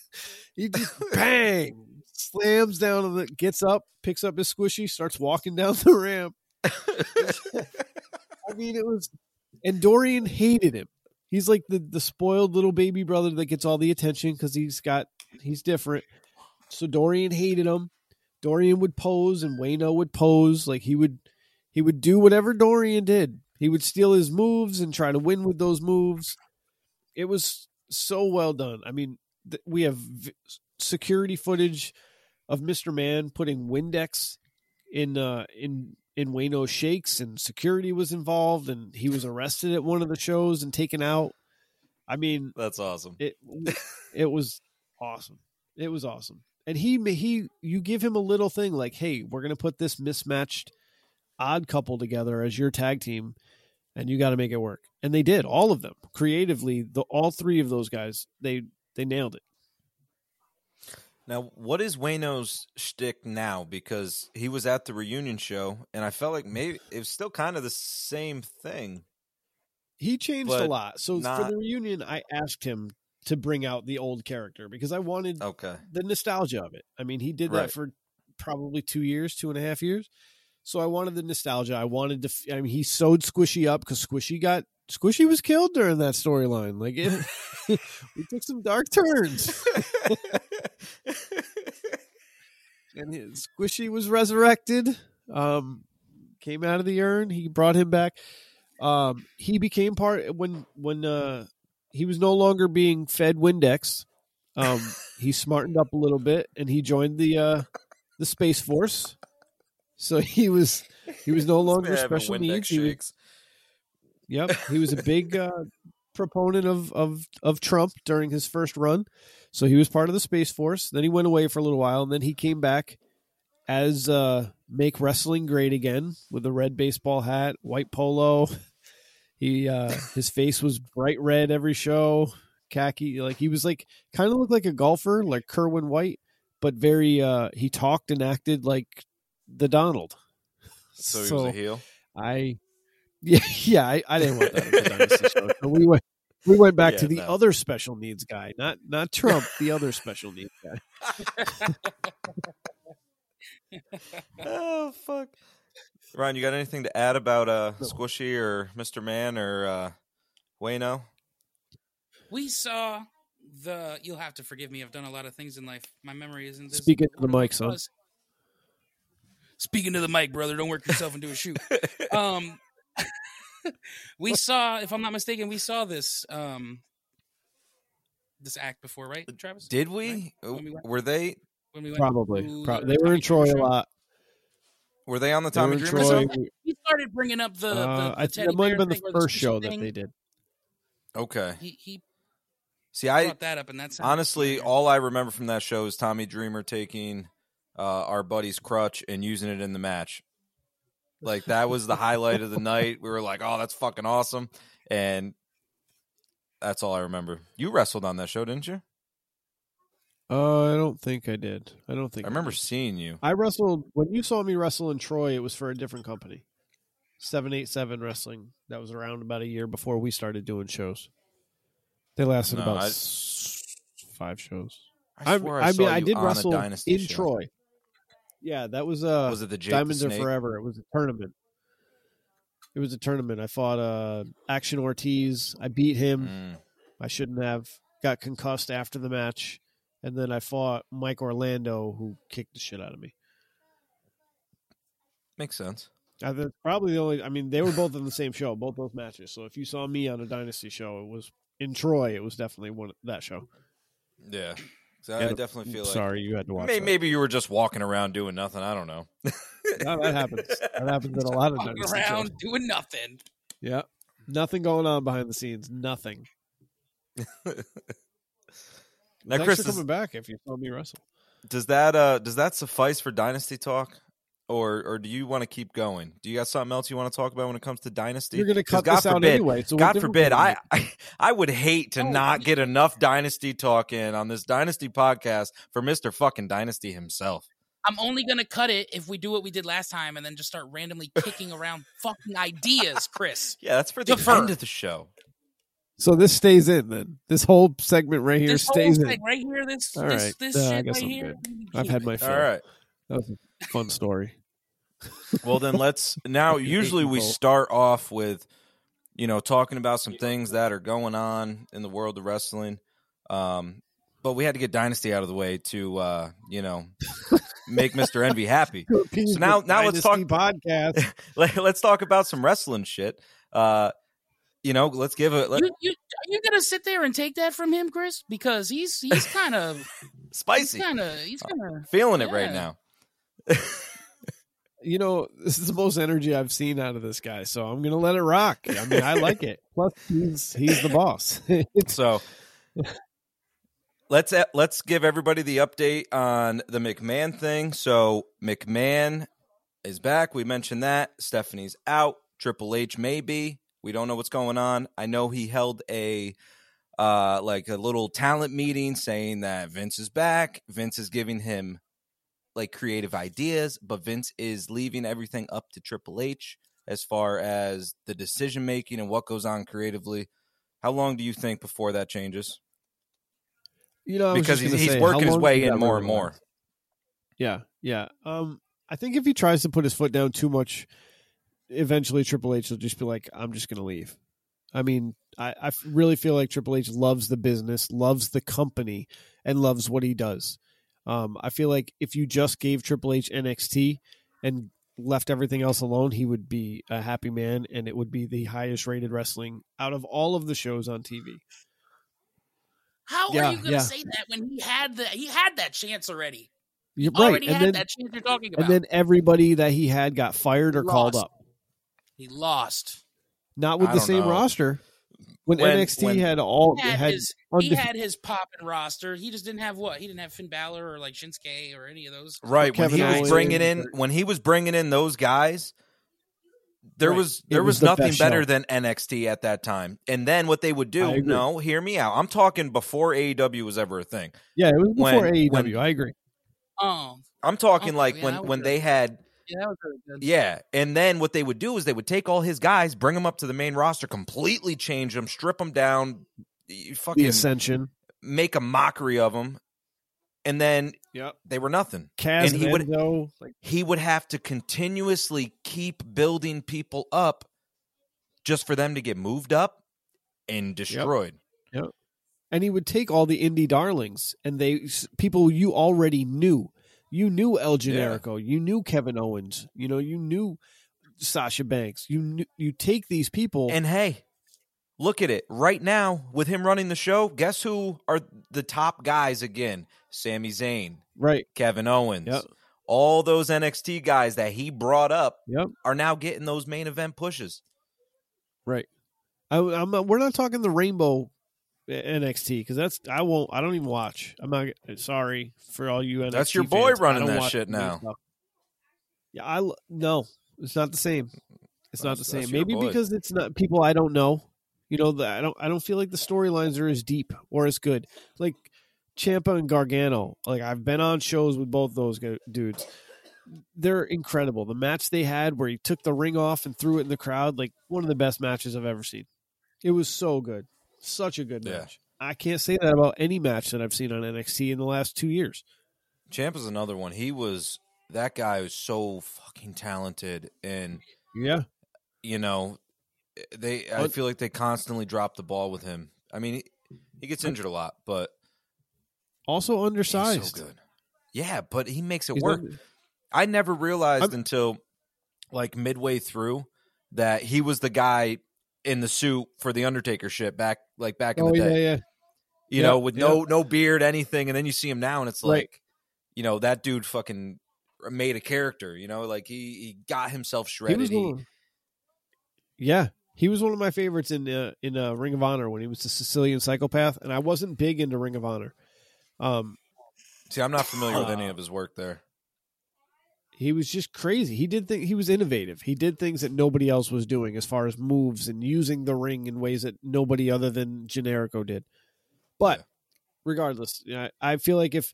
Speaker 3: he just bang slams down on the, gets up, picks up his squishy, starts walking down the ramp. I mean, it was, and Dorian hated him. He's like the the spoiled little baby brother that gets all the attention because he's got he's different. So Dorian hated him. Dorian would pose and Wayno would pose. Like he would he would do whatever Dorian did. He would steal his moves and try to win with those moves. It was so well done. I mean, th- we have v- security footage of Mr. Man putting Windex in uh in in Wayno shakes and security was involved and he was arrested at one of the shows and taken out. I mean,
Speaker 1: That's awesome.
Speaker 3: it it was awesome. It was awesome. And he he you give him a little thing like, "Hey, we're going to put this mismatched odd couple together as your tag team and you got to make it work." And they did, all of them. Creatively, the all three of those guys, they they nailed it.
Speaker 1: Now, what is Wayno's shtick now? Because he was at the reunion show, and I felt like maybe it was still kind of the same thing.
Speaker 3: He changed a lot. So for the reunion, I asked him to bring out the old character because I wanted
Speaker 1: Okay.
Speaker 3: the nostalgia of it. I mean, he did that for probably two years, two and a half years. So I wanted the nostalgia. I wanted to. f- I mean, he sewed Squishy up because Squishy got Squishy was killed during that storyline. Like it, we took some dark turns, and his Squishy was resurrected. Um, came out of the urn. He brought him back. Um, he became part when when uh he was no longer being fed Windex. Um, he smartened up a little bit and he joined the uh the Space Force. So he was he was no longer special needs. He was, yep, he was a big uh, proponent of of of Trump during his first run. So he was part of the Space Force. Then he went away for a little while, and then he came back as uh, make wrestling great again with a red baseball hat, white polo. He uh, his face was bright red every show, khaki. Like he was like kind of looked like a golfer, like Kerwin White, but very. Uh, he talked and acted like the Donald.
Speaker 1: So he was a heel.
Speaker 3: I, yeah, yeah, I, I didn't want that as show. So we went, we went back
Speaker 1: Yeah,
Speaker 3: to the
Speaker 1: no.
Speaker 3: other special needs guy, not not Trump, the other special needs guy.
Speaker 1: oh fuck. Ryan, you got anything to add about uh
Speaker 3: No.
Speaker 1: Squishy or Mr. Man or uh Wayno?
Speaker 4: We saw the. You'll have to forgive me. I've done a lot of things in life. My memory isn't. As
Speaker 3: Speak into the mic, son.
Speaker 4: was. Speaking to the mic, brother. Don't work yourself into a shoot. Um, we saw, if I'm not mistaken, we saw this um this act before, right, Travis?
Speaker 1: Did we?
Speaker 4: Right? We went-
Speaker 1: Were they
Speaker 4: When we went
Speaker 3: Probably, Pro-
Speaker 4: the
Speaker 3: they were in Troy a lot.
Speaker 1: were they on the
Speaker 3: They were
Speaker 1: Tommy Dreamer
Speaker 3: Troy.
Speaker 1: show?
Speaker 4: He started bringing up the. the,
Speaker 3: Uh,
Speaker 4: the
Speaker 3: I think
Speaker 4: teddy
Speaker 3: that might have been the first
Speaker 4: squishy
Speaker 3: show that
Speaker 4: thing.
Speaker 3: they did.
Speaker 1: Okay.
Speaker 4: He he
Speaker 1: See, I
Speaker 4: brought that up, and that's
Speaker 1: honestly all I remember from that show is Tommy Dreamer taking uh, our buddy's crutch and using it in the match. Like that was the highlight of the night. We were like, "Oh, that's fucking awesome!" And that's all I remember. You wrestled on that show, didn't you?
Speaker 3: Uh, I don't think I did. I don't think
Speaker 1: I remember
Speaker 3: did.
Speaker 1: seeing you.
Speaker 3: I wrestled when you saw me wrestle in Troy. It was for a different company. seven eight seven wrestling. That was around about a year before we started doing shows. They lasted
Speaker 1: No,
Speaker 3: about
Speaker 1: I-
Speaker 3: s- five shows.
Speaker 1: I,
Speaker 3: I,
Speaker 1: swear
Speaker 3: I,
Speaker 1: I,
Speaker 3: mean,
Speaker 1: saw
Speaker 3: I
Speaker 1: you
Speaker 3: did
Speaker 1: on a
Speaker 3: wrestle
Speaker 1: Dynasty
Speaker 3: in
Speaker 1: show.
Speaker 3: Troy. Yeah, that was uh
Speaker 1: Was it the Jake
Speaker 3: Diamonds
Speaker 1: the
Speaker 3: Are Forever. It was a tournament. It was a tournament. I fought uh Action Ortiz. I beat him.
Speaker 1: Mm.
Speaker 3: I shouldn't have. Got concussed after the match, and then I fought Mike Orlando, who kicked the shit out of me.
Speaker 1: Makes sense.
Speaker 3: I think probably the only. I mean, they were both in the same show, both those matches. So if you saw me on a Dynasty show, it was in Troy. It was definitely one that show.
Speaker 1: Yeah. So I definitely feel like
Speaker 3: Sorry, you had to watch.
Speaker 1: Maybe,
Speaker 3: that.
Speaker 1: maybe you were just walking around doing nothing. I don't know.
Speaker 3: No, that happens. That happens in a lot of
Speaker 4: Walking around
Speaker 3: shows.
Speaker 4: doing nothing.
Speaker 3: Yeah, nothing going on behind the scenes. Nothing.
Speaker 1: Now,
Speaker 3: Thanks
Speaker 1: Chris,
Speaker 3: for
Speaker 1: does,
Speaker 3: coming back. If you saw me wrestle,
Speaker 1: does that uh does that suffice for Dynasty talk, or or do you want to keep going? Do you got something else you want to talk about when it comes to Dynasty?
Speaker 3: you're going to cut
Speaker 1: God
Speaker 3: this out anyway. So
Speaker 1: God forbid, I. I I would hate to
Speaker 4: Oh,
Speaker 1: not get enough Dynasty talk in on this Dynasty podcast for Mister Fucking Dynasty himself.
Speaker 4: I'm only gonna cut it if we do what we did last time and then just start randomly kicking around fucking ideas, Chris.
Speaker 1: Yeah, that's for the
Speaker 4: Defer.
Speaker 1: end of the show.
Speaker 3: So this stays in then. This whole segment right here
Speaker 4: this whole
Speaker 3: stays in.
Speaker 4: right here, this
Speaker 3: All
Speaker 4: this
Speaker 3: right.
Speaker 4: this
Speaker 3: Uh, I
Speaker 4: shit
Speaker 3: guess
Speaker 4: right
Speaker 3: I'm
Speaker 4: here.
Speaker 3: good.
Speaker 4: we
Speaker 3: I've had my
Speaker 1: All
Speaker 3: fill.
Speaker 1: right.
Speaker 3: That was a fun story.
Speaker 1: Well, then let's now. Usually we start off with, you know, talking about some things that are going on in the world of wrestling. Um, but we had to get Dynasty out of the way to, uh, you know, make Mister Envy happy.
Speaker 3: So
Speaker 1: now- now let's talk-
Speaker 3: podcast.
Speaker 1: Let, let's talk about some wrestling shit. Uh, you know, let's give a let,
Speaker 4: You, you, are you gonna sit there and take that from him, Chris? Because he's he's kind of
Speaker 1: spicy.
Speaker 4: kind of he's kind of
Speaker 1: Feeling it right now.
Speaker 3: You know, this is the most energy I've seen out of this guy, so I'm gonna let it rock. I mean, I like it. Plus, he's he's the boss.
Speaker 1: So let's uh, let's give everybody the update on the McMahon thing. So McMahon is back. We mentioned that Stephanie's out. Triple H maybe. We don't know what's going on. I know he held a uh like a little talent meeting saying that Vince is back. Vince is giving him like creative ideas, but Vince is leaving everything up to Triple H as far as the decision making and what goes on creatively. How long do you think before that changes?
Speaker 3: you know,
Speaker 1: Because he's, he's
Speaker 3: say,
Speaker 1: working his way in more and more.
Speaker 3: Yeah, yeah. Um, I think if he tries to put his foot down too much, eventually Triple H will just be like, "I'm just going to leave." I mean, I, I really feel like Triple H loves the business, loves the company, and loves what he does. Um, I feel like if you just gave Triple H NXT and left everything else alone, he would be a happy man, and it would be the highest rated wrestling out of all of the shows on TV.
Speaker 4: How
Speaker 3: Yeah,
Speaker 4: are you gonna
Speaker 3: yeah.
Speaker 4: say that when he had the he had that chance already?
Speaker 3: You're right,
Speaker 4: Already
Speaker 3: and then
Speaker 4: that chance you're talking about.
Speaker 3: and then everybody that he had got fired or called up.
Speaker 4: he lost.
Speaker 3: Not with
Speaker 1: I
Speaker 3: the same
Speaker 1: know.
Speaker 3: roster. When,
Speaker 1: When-
Speaker 3: NXT
Speaker 1: when-
Speaker 3: had all
Speaker 4: He had,
Speaker 3: had
Speaker 4: his he
Speaker 3: undefe-
Speaker 4: had his poppin' roster. He just didn't have what? He didn't have Finn Balor or like Shinsuke or any of those.
Speaker 1: Right when he was bringing in when he was bringing in those guys, there
Speaker 3: Right.
Speaker 1: was there
Speaker 3: was
Speaker 1: was, nothing
Speaker 3: best
Speaker 1: better
Speaker 3: show.
Speaker 1: than NXT at that time. And then what they would do? No, hear me out. I'm talking before AEW was ever a thing.
Speaker 3: yeah, it was before
Speaker 1: when-
Speaker 3: AEW.
Speaker 1: when-
Speaker 3: I agree.
Speaker 4: Oh,
Speaker 1: I'm talking
Speaker 4: Okay,
Speaker 1: like
Speaker 4: yeah,
Speaker 1: when when they had
Speaker 4: yeah, really
Speaker 1: yeah, and then what they would do is they would take all his guys, bring them up to the main roster, completely change them, strip them down, y-
Speaker 3: The
Speaker 1: fucking
Speaker 3: Ascension.
Speaker 1: make a mockery of them, and then
Speaker 3: Yep.
Speaker 1: they were nothing.
Speaker 3: Cass
Speaker 1: And he would-
Speaker 3: Enzo,
Speaker 1: he would have to continuously keep building people up just for them to get moved up and destroyed. Yep.
Speaker 3: and he would take all the indie darlings and they people you already knew. You knew El Generico, you knew Kevin Owens, you know, you knew Sasha Banks. You knew, you take these people
Speaker 1: And hey, look at it right now with him running the show. Guess who are the top guys again? Sami Zayn,
Speaker 3: right.
Speaker 1: Kevin Owens.
Speaker 3: Yep.
Speaker 1: All those NXT guys that he brought up
Speaker 3: Yep.
Speaker 1: are now getting those main event pushes.
Speaker 3: Right. I, I'm uh, we're not talking the Rainbow NXT because that's I won't I don't even watch. I'm not sorry for all you NXT.
Speaker 1: That's your boy
Speaker 3: fans,
Speaker 1: running that shit now.
Speaker 3: stuff. Yeah, I no, it's not the same. It's not the same. Maybe
Speaker 1: boy.
Speaker 3: because it's not people I don't know. You know, the, I don't I don't feel like the storylines are as deep or as good. Like Ciampa and Gargano. Like I've been on shows with both those go- dudes. they're incredible. The match they had where he took the ring off and threw it in the crowd, like one of the best matches I've ever seen. It was so good. Such a good
Speaker 1: Yeah.
Speaker 3: match. I can't say that about any match that I've seen on NXT in the last two years.
Speaker 1: Champ is another one. He was that guy was so fucking talented, and
Speaker 3: Yeah.
Speaker 1: you know, they. I feel like they constantly drop the ball with him. I mean, he, he gets injured a lot, but
Speaker 3: Also undersized.
Speaker 1: so good. Yeah, but he makes it
Speaker 3: He's
Speaker 1: work.
Speaker 3: under-
Speaker 1: I never realized
Speaker 3: I'm-
Speaker 1: until like midway through that he was the guy in the suit for the Undertaker shit back like back in
Speaker 3: oh
Speaker 1: the
Speaker 3: yeah,
Speaker 1: day.
Speaker 3: yeah.
Speaker 1: You
Speaker 3: Yeah,
Speaker 1: know, with no no beard, anything, and then you see him now, and it's
Speaker 3: Right.
Speaker 1: like, you know, that dude fucking made a character. You know, like he he got himself
Speaker 3: He
Speaker 1: shredded. He-
Speaker 3: one of- yeah, he was one of my favorites in uh, in uh, Ring of Honor when he was the Sicilian psychopath, and I wasn't big into Ring of Honor. Um,
Speaker 1: see, I'm not familiar with any
Speaker 3: Uh,
Speaker 1: of his work there.
Speaker 3: He was just crazy. He did think he was innovative. He did things that nobody else was doing as far as moves and using the ring in ways that nobody other than Generico did. But
Speaker 1: Yeah.
Speaker 3: regardless, I, I feel like if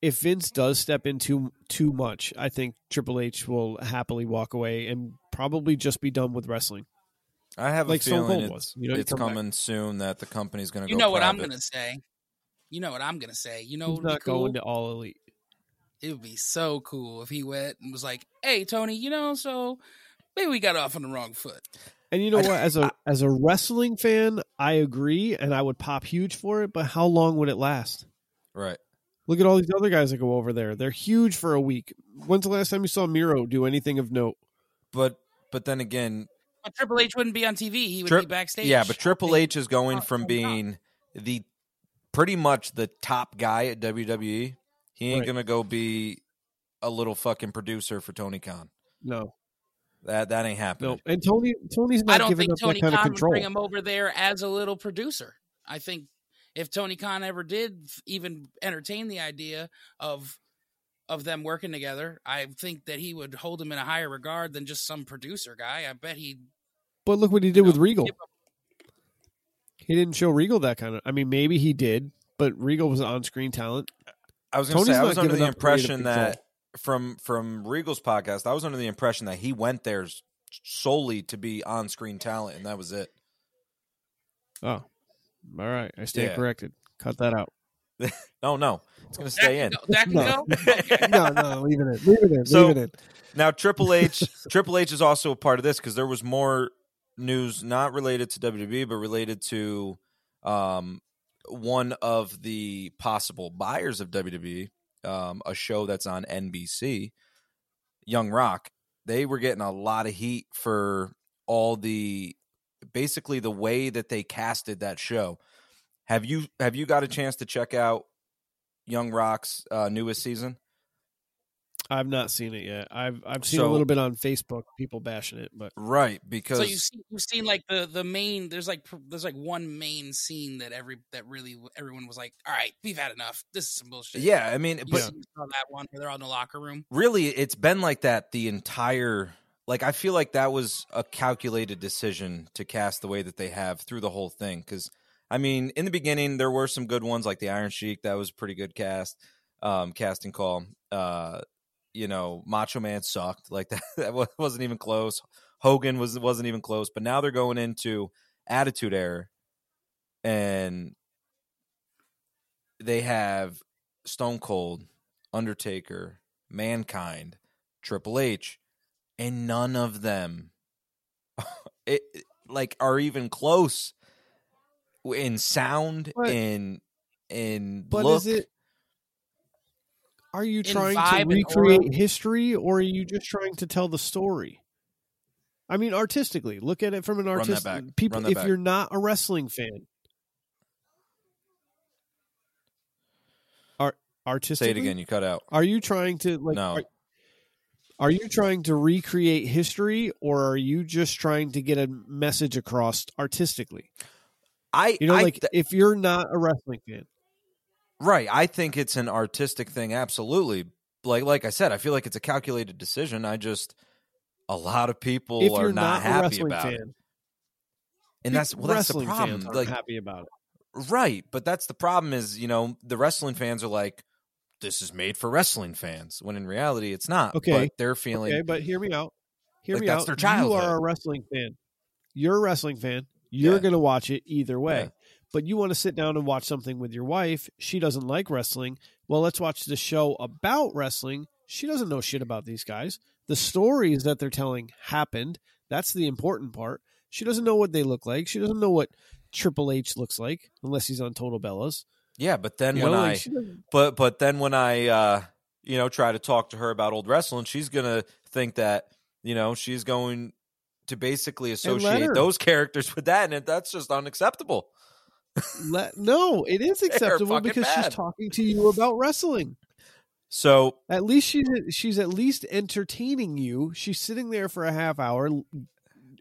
Speaker 3: if Vince does step into too too much, I think Triple H will happily walk away and probably just be done with wrestling.
Speaker 1: I have
Speaker 3: like
Speaker 1: a
Speaker 3: Stone
Speaker 1: feeling
Speaker 3: Cold
Speaker 1: it's,
Speaker 3: was. You know,
Speaker 1: it's
Speaker 3: come back.
Speaker 1: coming soon that the company's going to go.
Speaker 4: You
Speaker 1: go.
Speaker 4: know what I'm gonna say. You know what I'm gonna say. You know
Speaker 3: He's
Speaker 4: what would be
Speaker 3: not
Speaker 4: cool?
Speaker 3: going to all elite.
Speaker 4: It would be so cool if he went and was like, "Hey, Tony, you know, so maybe we got off on the wrong foot."
Speaker 3: And you know
Speaker 1: I-
Speaker 3: what? As a as a wrestling fan, I agree, and I would pop huge for it. But how long would it last?
Speaker 1: right.
Speaker 3: Look at all these other guys that go over there. They're huge for a week. When's the last time you saw Miro do anything of note?
Speaker 1: But but then again,
Speaker 4: But Triple H wouldn't be on TV. He would
Speaker 1: Tri-
Speaker 4: be backstage.
Speaker 1: Yeah, but Triple H is going from being the pretty much the top guy at WWE. He ain't
Speaker 3: Right.
Speaker 1: gonna go be a little fucking producer for Tony Khan.
Speaker 3: No,
Speaker 1: That that ain't happening.
Speaker 3: no. And Tony Tony's not
Speaker 4: I don't
Speaker 3: giving
Speaker 4: think
Speaker 3: up
Speaker 4: Tony
Speaker 3: that kind
Speaker 4: Khan would
Speaker 3: control.
Speaker 4: bring him over there as a little producer. I think if Tony Khan ever did even entertain the idea of of them working together, I think that he would hold him in a higher regard than just some producer guy. I bet he'd
Speaker 3: But look what he did with
Speaker 4: know,
Speaker 3: Regal. He didn't show Regal that kind of. I mean, maybe he did, but Regal was an on-screen talent.
Speaker 1: I was gonna say I was under the impression that from from Regal's podcast, I was under the impression that he went there solely to be on screen talent, and that was it.
Speaker 3: Oh, all right. I stand
Speaker 1: Yeah.
Speaker 3: corrected. Cut that out.
Speaker 1: No, no, it's gonna
Speaker 4: That
Speaker 1: stay
Speaker 4: can
Speaker 1: in.
Speaker 4: go- That can
Speaker 3: No.
Speaker 4: go. Okay.
Speaker 3: no, no, leave it in. Leave it in.
Speaker 1: So-
Speaker 3: leave it in.
Speaker 1: Now Triple H, Triple H is also a part of this because there was more news not related to WWE, but related to um, one of the possible buyers of WWE, um, a show that's on NBC, Young Rock. They were getting a lot of heat for all the basically the way that they casted that show. Have you have you got a chance to check out Young Rock's uh, newest season?
Speaker 3: I've not seen it yet. I've I've seen a little bit on Facebook, people bashing it, but
Speaker 1: Right, because
Speaker 4: So you've seen, you've seen like the the main. There's like there's like one main scene that every that really everyone was like, all right, we've had enough. This is some bullshit.
Speaker 1: yeah, I mean,
Speaker 4: You
Speaker 1: but
Speaker 4: see- you saw that one where they're all in the locker room.
Speaker 1: really it's been like that the entire like i feel like that was a calculated decision to cast the way that they have through the whole thing because i mean in the beginning there were some good ones like the iron sheik that was a pretty good cast um casting call uh you know macho man sucked like that that wasn't even close hogan was wasn't even close but now they're going into attitude era and they have stone cold undertaker mankind Triple H, and none of them, it, like, are even close in sound,
Speaker 3: But-
Speaker 1: in in
Speaker 3: but
Speaker 1: look.
Speaker 3: is it? Are you trying to recreate history, or are you just trying to tell the story? I mean, artistically, look at it from an
Speaker 1: that
Speaker 3: artist.
Speaker 1: back.
Speaker 3: People,
Speaker 1: Run that
Speaker 3: if
Speaker 1: back.
Speaker 3: you're not a wrestling fan, art artistically,
Speaker 1: Say it again. You cut out.
Speaker 3: Are you trying to like?
Speaker 1: No.
Speaker 3: Are, are you trying to recreate history, or are you just trying to get a message across artistically?
Speaker 1: I
Speaker 3: You know,
Speaker 1: I
Speaker 3: like
Speaker 1: th-
Speaker 3: if you're not a wrestling fan,
Speaker 1: right. I think it's an artistic thing. Absolutely. Like like I said, I feel like it's a calculated decision. I just a lot of people
Speaker 3: if
Speaker 1: are not,
Speaker 3: not,
Speaker 1: happy about
Speaker 3: fan,
Speaker 1: it, and that's well, that's the problem. Like
Speaker 3: happy about it.
Speaker 1: Right, but that's the problem is, you know, the wrestling fans are like, this is made for wrestling fans when in reality it's not.
Speaker 3: Okay.
Speaker 1: But they're feeling
Speaker 3: Okay, but hear me out. Hear
Speaker 1: Like,
Speaker 3: me
Speaker 1: that's
Speaker 3: out.
Speaker 1: their childhood.
Speaker 3: You are a wrestling fan. You're a wrestling fan. You're
Speaker 1: Yeah.
Speaker 3: going to watch it either way.
Speaker 1: Yeah.
Speaker 3: But you want to sit down and watch something with your wife. She doesn't like wrestling. Well, let's watch the show about wrestling. She doesn't know shit about these guys. The stories that they're telling happened. That's the important part. She doesn't know what they look like. She doesn't know what Triple H looks like unless he's on Total Bellas.
Speaker 1: yeah, but then
Speaker 3: You
Speaker 1: when
Speaker 3: know,
Speaker 1: I but but then when I uh you know try to talk to her about old wrestling, she's gonna think that you know she's going to basically associate those characters with that, and that's just unacceptable.
Speaker 3: Let, no, it is acceptable because
Speaker 1: bad.
Speaker 3: she's talking to you about wrestling.
Speaker 1: So
Speaker 3: At least she's she's at least entertaining you. She's sitting there for a half hour,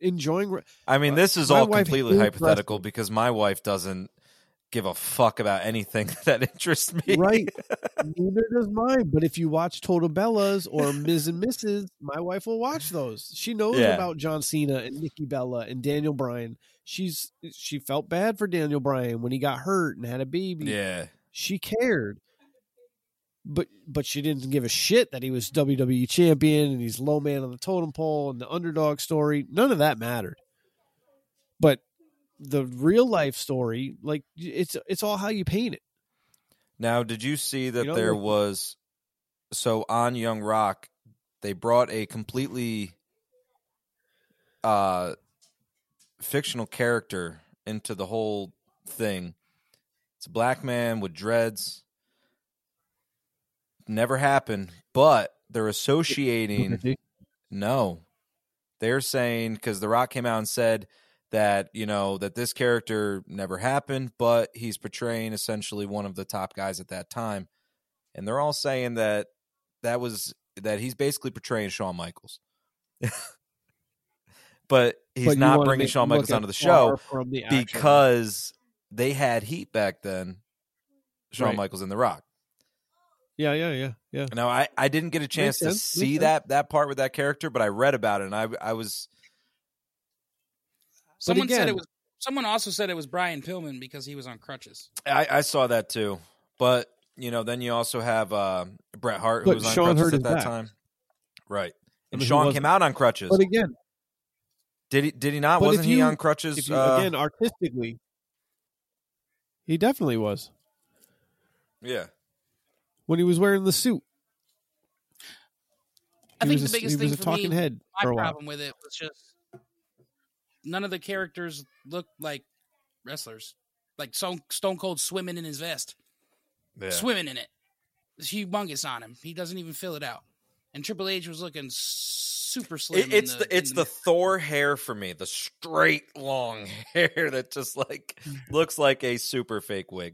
Speaker 3: enjoying. re-
Speaker 1: I mean, this is
Speaker 3: my
Speaker 1: all completely hypothetical
Speaker 3: wrestling.
Speaker 1: because my wife doesn't give a fuck about anything that interests me.
Speaker 3: Right. Neither does mine. But if you watch Total Bellas or Ms. and Mrs., my wife will watch those. She knows
Speaker 1: Yeah.
Speaker 3: about John Cena and Nikki Bella and Daniel Bryan. She's she felt bad for Daniel Bryan when he got hurt and had a baby.
Speaker 1: Yeah.
Speaker 3: She cared. But but she didn't give a shit that he was WWE champion and he's low man on the totem pole and the underdog story. None of that mattered. But the real life story, like it's it's all how you paint it.
Speaker 1: Now, did you see that
Speaker 3: know,
Speaker 1: there was so on Young Rock, they brought a completely uh fictional character into the whole thing. It's a black man with dreads. Never happened, but they're associating no. They're saying because The Rock came out and said that, you know, that this character never happened, but he's portraying essentially one of the top guys at that time. And they're all saying that that was that he's basically portraying Shawn Michaels. but he's
Speaker 3: But
Speaker 1: not bringing Shawn Michaels
Speaker 3: at
Speaker 1: onto the show
Speaker 3: the
Speaker 1: because they had heat back then. Shawn
Speaker 3: Right.
Speaker 1: Michaels and The Rock.
Speaker 3: yeah, yeah, yeah, yeah.
Speaker 1: Now I, I didn't get a chance to
Speaker 3: sense, makes
Speaker 1: see
Speaker 3: sense.
Speaker 1: that that part with that character, but I read about it and I I was
Speaker 4: Someone said it was. Someone also said it was Brian Pillman because he was on crutches.
Speaker 1: I, I saw that too. But you know, then you also have uh, Bret Hart who
Speaker 3: But
Speaker 1: was on
Speaker 3: Shawn
Speaker 1: crutches at that
Speaker 3: back.
Speaker 1: time. Right. And
Speaker 3: mean,
Speaker 1: Sean came out on crutches.
Speaker 3: But again,
Speaker 1: did he did he not?
Speaker 3: But
Speaker 1: Wasn't he on crutches?
Speaker 3: you,
Speaker 1: uh,
Speaker 3: again artistically, he definitely was
Speaker 1: yeah.
Speaker 3: when he was wearing the suit.
Speaker 4: I
Speaker 3: He
Speaker 4: think the
Speaker 3: a-
Speaker 4: biggest
Speaker 3: he was
Speaker 4: thing
Speaker 3: a
Speaker 4: for me,
Speaker 3: talking head for
Speaker 4: my
Speaker 3: a while.
Speaker 4: problem with it was just none of the characters looked like wrestlers. Like Stone, Stone Cold swimming in his vest,
Speaker 1: Yeah.
Speaker 4: swimming in it. It's humongous on him. He doesn't even fill it out. And Triple H was looking super slim.
Speaker 1: It, it's
Speaker 4: the,
Speaker 1: the, it's
Speaker 4: in
Speaker 1: the Thor hair for me, the straight long hair that just like looks like a super fake wig.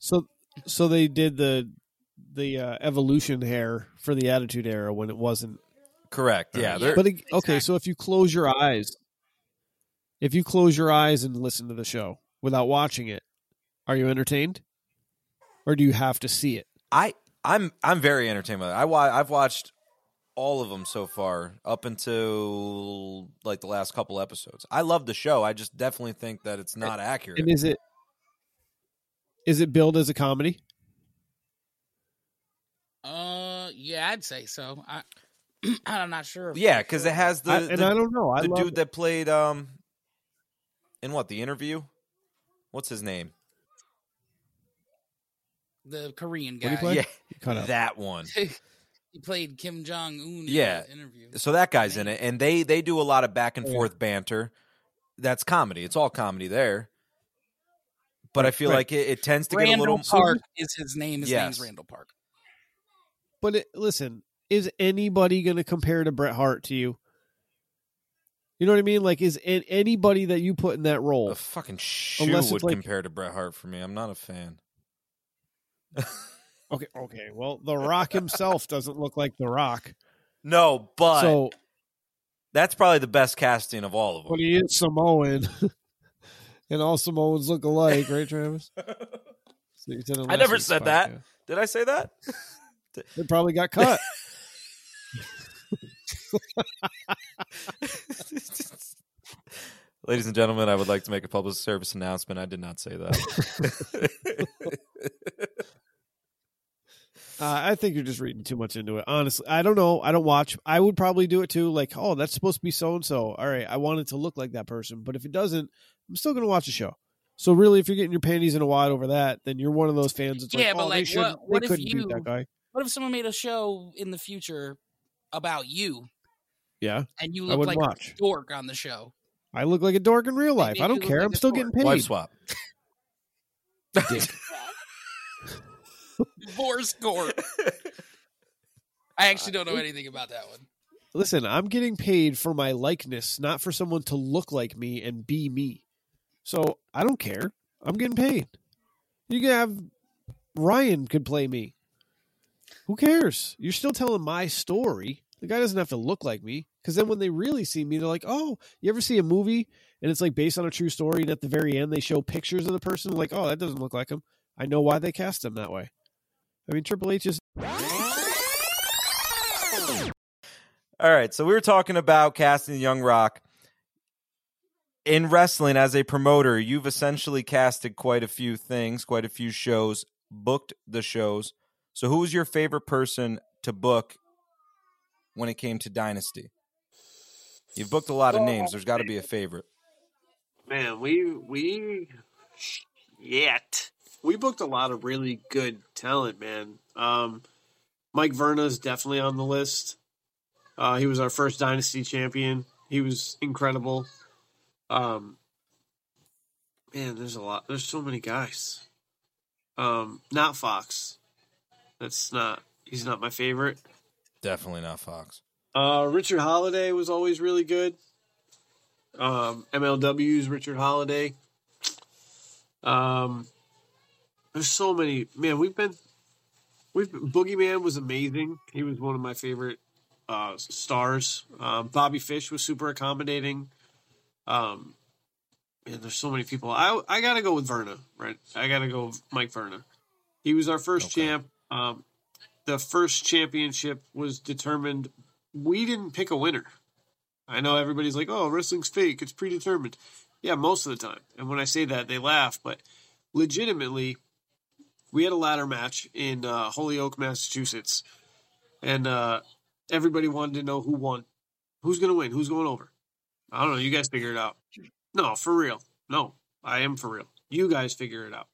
Speaker 3: So, so they did the the uh, evolution hair for the Attitude Era when it wasn't.
Speaker 1: Correct. Yeah.
Speaker 4: Yeah.
Speaker 3: But it- okay, so if you close your eyes, if you close your eyes and listen to the show without watching it, are you entertained, or do you have to see it?
Speaker 1: I I'm I'm very entertained by it. I wa- I've watched all of them so far up until like the last couple episodes. I love the show. I just definitely think that it's not accurate.
Speaker 3: And is it is it billed as a comedy?
Speaker 4: Uh, yeah, I'd say so. I, I'm not sure.
Speaker 1: yeah, because it has the
Speaker 3: I, and
Speaker 1: the,
Speaker 3: I don't know. I
Speaker 1: the dude
Speaker 3: it.
Speaker 1: that played um in what the interview. What's his name?
Speaker 4: The Korean
Speaker 3: What
Speaker 4: guy.
Speaker 3: play?
Speaker 1: Yeah,
Speaker 3: Cut out.
Speaker 1: that one.
Speaker 4: he played Kim Jong Un.
Speaker 1: Yeah.
Speaker 4: in the interview.
Speaker 1: So that guy's in it, and they they do a lot of back and
Speaker 3: yeah.
Speaker 1: forth banter. That's comedy. It's all comedy there. But I feel
Speaker 3: Right.
Speaker 1: like it, it tends to get a
Speaker 4: Randall
Speaker 1: little
Speaker 4: Park is his name. His
Speaker 1: Yes.
Speaker 4: name's Randall Park.
Speaker 3: But it, listen, is anybody going to compare to Bret Hart to you? You know what I mean? Like, is an- anybody that you put in that role?
Speaker 1: A fucking shoe
Speaker 3: Unless it's
Speaker 1: would
Speaker 3: like-
Speaker 1: compare to Bret Hart for me. I'm not a fan.
Speaker 3: Okay, okay. Well, The Rock himself doesn't look like The Rock,
Speaker 1: No, but
Speaker 3: so
Speaker 1: that's probably the best casting of all of them.
Speaker 3: but he is Samoan, and all Samoans look alike, right, Travis? So
Speaker 1: I never said that. Did I say that?
Speaker 3: It probably got cut.
Speaker 1: Ladies and gentlemen, I would like to make a public service announcement. I did not say that.
Speaker 3: Uh, I think you're just reading too much into it. Honestly, I don't know. I don't watch. I would probably do it too. Like, oh, that's supposed to be so and so. All right, I want it to look like that person. But if it doesn't, I'm still going to watch the show. So really, if you're getting your panties in a wad over that, then you're one of those fans. That's
Speaker 4: Yeah,
Speaker 3: like,
Speaker 4: but
Speaker 3: oh,
Speaker 4: like,
Speaker 3: should.
Speaker 4: what- what
Speaker 3: they
Speaker 4: if you-
Speaker 3: beat that guy.
Speaker 4: What if someone made a show in the future about you
Speaker 3: Yeah,
Speaker 4: and you look
Speaker 3: wouldn't
Speaker 4: like
Speaker 3: watch.
Speaker 4: a dork on the show?
Speaker 3: I look like a dork in real life.
Speaker 4: make
Speaker 3: I don't care.
Speaker 4: like
Speaker 3: I'm
Speaker 4: a
Speaker 3: still
Speaker 4: dork.
Speaker 3: getting paid.
Speaker 1: Wife swap.
Speaker 4: Divorce court. I actually don't know anything about that one.
Speaker 3: Listen, I'm getting paid for my likeness, not for someone to look like me and be me. So I don't care. I'm getting paid. You can have Ryan could play me. Who cares? You're still telling my story. The guy doesn't have to look like me. Because then when they really see me, they're like, oh, you ever see a movie and it's like based on a true story, and at the very end they show pictures of the person, like, oh, that doesn't look like him. I know why they cast him that way. I mean, Triple H is
Speaker 1: All right, so we were talking about casting Young Rock. In wrestling, as a promoter, you've essentially casted quite a few things, quite a few shows, booked the shows. So, who was your favorite person to book when it came to Dynasty? You've booked a lot of names. There's got to be a favorite.
Speaker 3: Man, we we yet we booked a lot of really good talent, man. Um, Mike Verna's definitely on the list. Uh, he was our first dynasty champion. He was incredible. Um, man, there's a lot. There's so many guys. Um, not Foxx. That's not. He's not my favorite.
Speaker 1: Definitely not Foxx.
Speaker 3: Uh, Richard Holliday was always really good. Um, MLW's Richard Holliday. Um, there's so many. Man, we've been. We've Boogeyman was amazing. He was one of my favorite uh, stars. Um, Bobby Fish was super accommodating. Um, man, there's so many people. I I gotta go with Verna. Right, I gotta go with Mike Verna. He was our first
Speaker 1: Okay.
Speaker 3: champ. Um, the first championship was determined. We didn't pick a winner. I know everybody's like, "Oh, wrestling's fake; it's predetermined." Yeah, most of the time. And when I say that, they laugh. But legitimately, we had a ladder match in uh, Holyoke, Massachusetts, and uh, everybody wanted to know who won, who's going to win, who's going over. I don't know. You guys figure it out. No, for real. No, I am for real. You guys figure it out.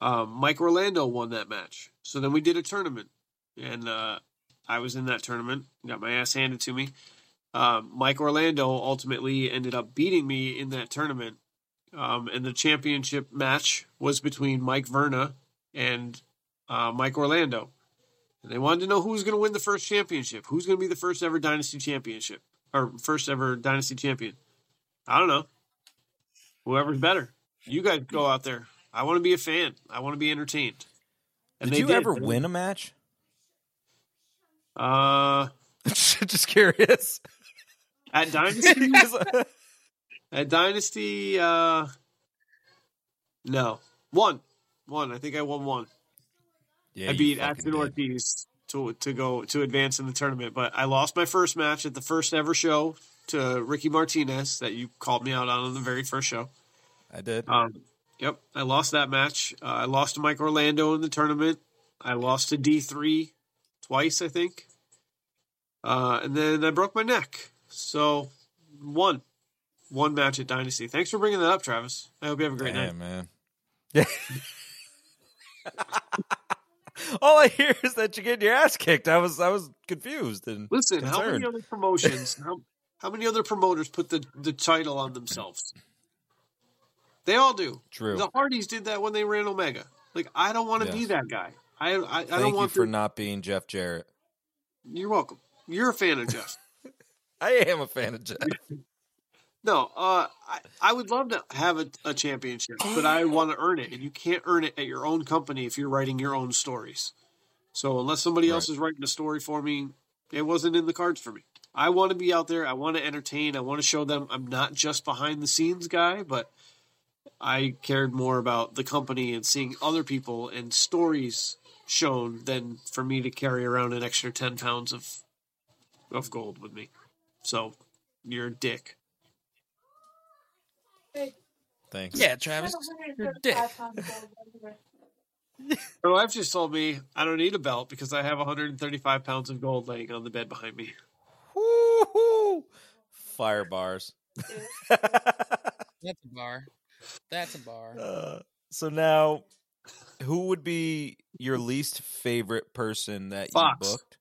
Speaker 3: Um, Mike Orlando won that match. So then we did a tournament, and uh, I was in that tournament. Got my ass handed to me. Um, Mike Orlando ultimately ended up beating me in that tournament. Um, and the championship match was between Mike Verna and uh, Mike Orlando. And they wanted to know who was going to win the first championship. Who's going to be the first ever Dynasty championship or first ever Dynasty champion? I don't know. Whoever's better. You guys go out there. I want to be a fan. I want to be entertained. And
Speaker 1: did you ever win a match?
Speaker 3: Uh,
Speaker 1: Just curious.
Speaker 3: at Dynasty. At Dynasty, uh, no, one, one. I think I won one.
Speaker 1: yeah,
Speaker 3: I beat
Speaker 1: did.
Speaker 3: Ortiz to to go to advance in the tournament, but I lost my first match at the first ever show to Ricky Martinez that you called me out on on the very first show.
Speaker 1: I did.
Speaker 3: Um, yep, I lost that match. Uh, I lost to Mike Orlando in the tournament. I lost to D three twice, I think, uh, and then I broke my neck. So one, one match at Dynasty. Thanks for bringing that up, Travis. I hope you have a great night.
Speaker 1: Man. Yeah. All I hear is that you're getting your ass kicked. I was I was confused and
Speaker 3: Listen, how many other promotions? how, how many other promoters put the, the title on themselves? They all do.
Speaker 1: True.
Speaker 3: The Hardys did that when they ran Omega. Like, I don't want to be that guy. I I, I don't
Speaker 1: Thank you
Speaker 3: want
Speaker 1: for
Speaker 3: to.
Speaker 1: not being Jeff Jarrett.
Speaker 3: You're welcome. You're a fan of Jeff.
Speaker 1: I am a fan of Jeff.
Speaker 3: No, uh, I, I would love to have a, a championship, but I want to earn it, and you can't earn it at your own company if you're writing your own stories. So unless somebody else is writing a story for me, it wasn't in the cards for me. I want to be out there. I want to entertain. I want to show them I'm not just behind the scenes guy, but I cared more about the company and seeing other people and stories shown than for me to carry around an extra ten pounds of of gold with me. So you're a dick.
Speaker 1: Thanks.
Speaker 4: Yeah, Travis. You're dick.
Speaker 3: My wife just told me I don't need a belt because I have 135 pounds of gold laying on the bed behind me.
Speaker 1: Woo-hoo. Fire bars.
Speaker 4: That's a bar. That's a bar.
Speaker 1: Uh, so now, who would be your least favorite person that
Speaker 3: Foxx.
Speaker 1: you booked?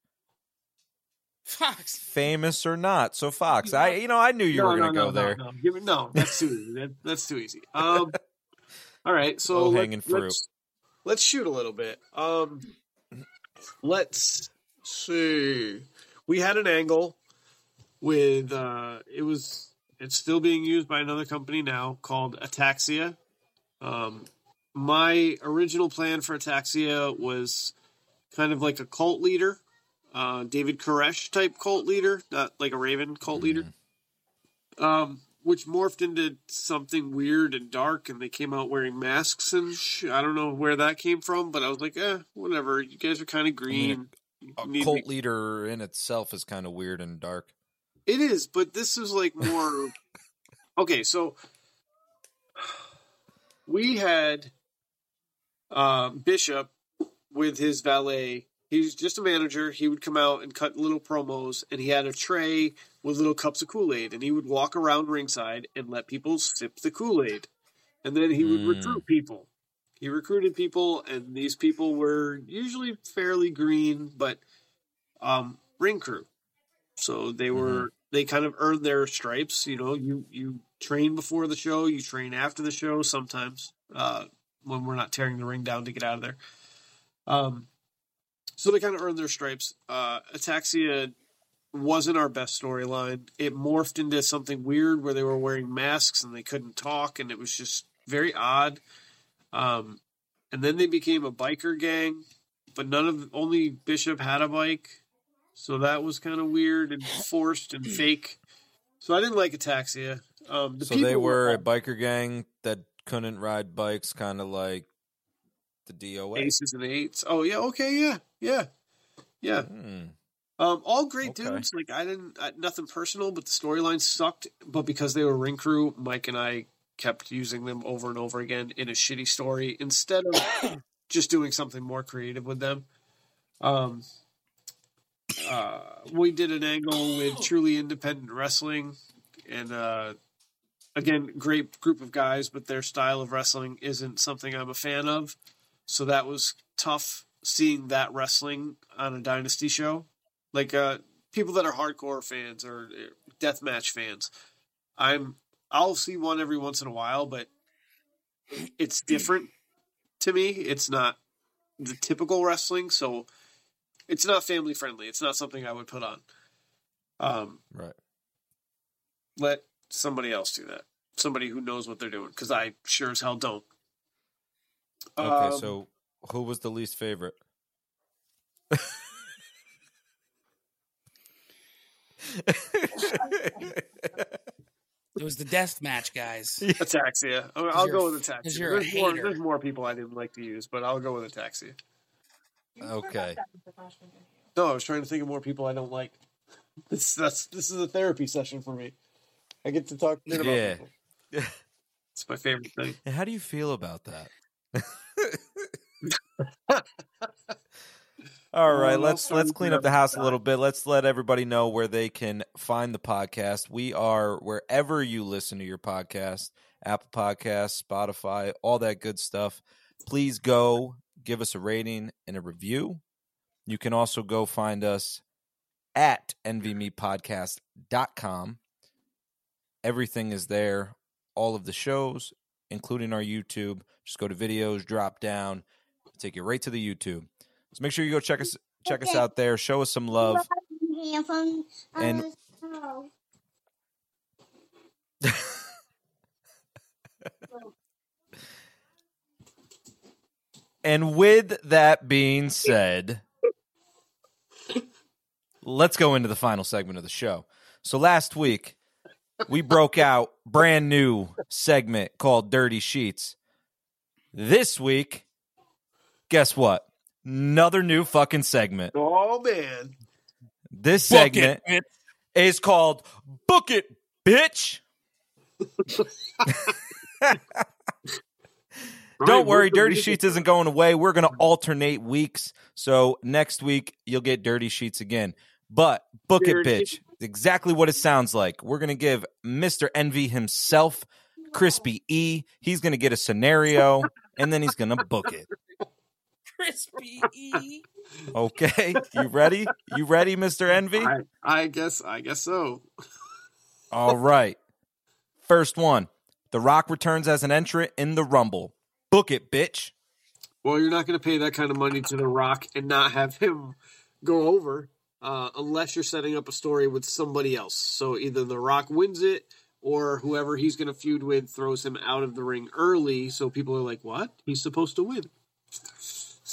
Speaker 4: Foxx.
Speaker 1: Famous or not? So Foxx, I you know I knew you were gonna go
Speaker 3: no,
Speaker 1: there.
Speaker 3: No, no. Give me, no, that's too easy. That, that's too easy. Um, all right, so
Speaker 1: Low
Speaker 3: let-
Speaker 1: hanging fruit.
Speaker 3: Let's, let's shoot a little bit. Um, let's see. We had an angle with uh, it was it's still being used by another company now called Ataxia. Um, my original plan for Ataxia was kind of like a cult leader, uh, David Koresh type cult leader, not like a Raven cult leader um, which morphed into something weird and dark, and they came out wearing masks and sh- I don't know where that came from, but I was like, eh, whatever. You guys are kind of green.
Speaker 1: A
Speaker 3: You need
Speaker 1: cult
Speaker 3: me-
Speaker 1: leader in itself is kind of weird and dark.
Speaker 3: It is, but this is like more. okay, so we had uh, Bishop with his valet. He was just a manager. He would come out and cut little promos, and he had a tray with little cups of Kool Aid, and he would walk around ringside and let people sip the Kool Aid, and then he would
Speaker 1: Mm.
Speaker 3: recruit people. He recruited people, and these people were usually fairly green, but um, ring crew. So they were they kind of earned their stripes. You know, you you train before the show, you train after the show. Sometimes uh, when we're not tearing the ring down to get out of there. Um, so they kind of earned their stripes. Uh, Ataxia wasn't our best storyline. It morphed into something weird where they were wearing masks and they couldn't talk, and it was just very odd. Um, and then they became a biker gang, but none of only Bishop had a bike, so that was kind of weird and forced and fake. So I didn't like Ataxia. Um, the
Speaker 1: so they
Speaker 3: people
Speaker 1: were a biker gang that couldn't ride bikes, kind of like the DOA.
Speaker 3: aces and eights. Oh yeah, okay, yeah, yeah, yeah.
Speaker 1: Hmm.
Speaker 3: Um, all great
Speaker 1: Okay.
Speaker 3: dudes. Like I didn't I, nothing personal, but the storyline sucked. But because they were ring crew, Mike and I kept using them over and over again in a shitty story instead of just doing something more creative with them. Um, uh, we did an angle with truly independent wrestling, and uh, again, great group of guys, but their style of wrestling isn't something I'm a fan of. So that was tough seeing that wrestling on a dynasty show like uh people that are hardcore fans or uh, deathmatch fans i'm i'll see one every once in a while but it's different to me. It's not the typical wrestling so it's not family friendly. It's not something i would put on. Um
Speaker 1: Right.
Speaker 3: let somebody else do that. Somebody who knows what they're doing because i sure as hell don't.
Speaker 1: Okay,
Speaker 3: Um,
Speaker 1: so who was the least favorite?
Speaker 4: It was the death match, guys.
Speaker 3: Ataxia. Oh, I'll,
Speaker 4: I'll
Speaker 3: go with Ataxia.
Speaker 4: 'cause you're a
Speaker 3: There's more, there's more people I didn't like to use, but I'll go with Ataxia.
Speaker 1: okay.
Speaker 3: No, I was trying to think of more people I don't like. This that's this is a therapy session for me. I get to talk shit about
Speaker 1: Yeah.
Speaker 3: people. It's my favorite thing.
Speaker 1: How do you feel about that? All right,
Speaker 3: Well,
Speaker 1: let's let's clean up the house a little bit. Let's let everybody know where they can find the podcast. We are wherever you listen to your podcast, Apple Podcasts, Spotify, all that good stuff. Please go give us a rating and a review. You can also go find us at nvmepodcast.com. Everything is there, all of the shows, including our YouTube. Just go to videos, drop down, take you right to the YouTube. So make sure you go check us check us out there. Show us some love. And- And with that being said, let's go into the final segment of the show. So last week, we broke out brand new segment called Dirty Sheets. This week, guess what? Another new fucking segment.
Speaker 3: Oh man.
Speaker 1: This
Speaker 4: Book
Speaker 1: segment
Speaker 4: it,
Speaker 1: is called Book It, Bitch. Don't worry, Dirty? Sheets isn't going away. We're going to alternate weeks. So next week, you'll get Dirty Sheets again. But book it,
Speaker 3: Dirty-
Speaker 1: bitch. Exactly what it sounds like. We're going to give Mr. Envy himself, Crispy E. He's going to get a scenario, and then he's going to book it.
Speaker 4: Crispy E.
Speaker 1: Okay? You ready? You ready, Mr. Envy?
Speaker 3: I, I guess I guess so.
Speaker 1: All right. First one The Rock returns as an entrant in the Rumble. Book it, bitch.
Speaker 3: Well, you're not going to pay that kind of money to The Rock and not have him go over uh, unless you're setting up a story with somebody else. So either The Rock wins it or whoever he's going to feud with throws him out of the ring early. So people are like, what? He's supposed to win.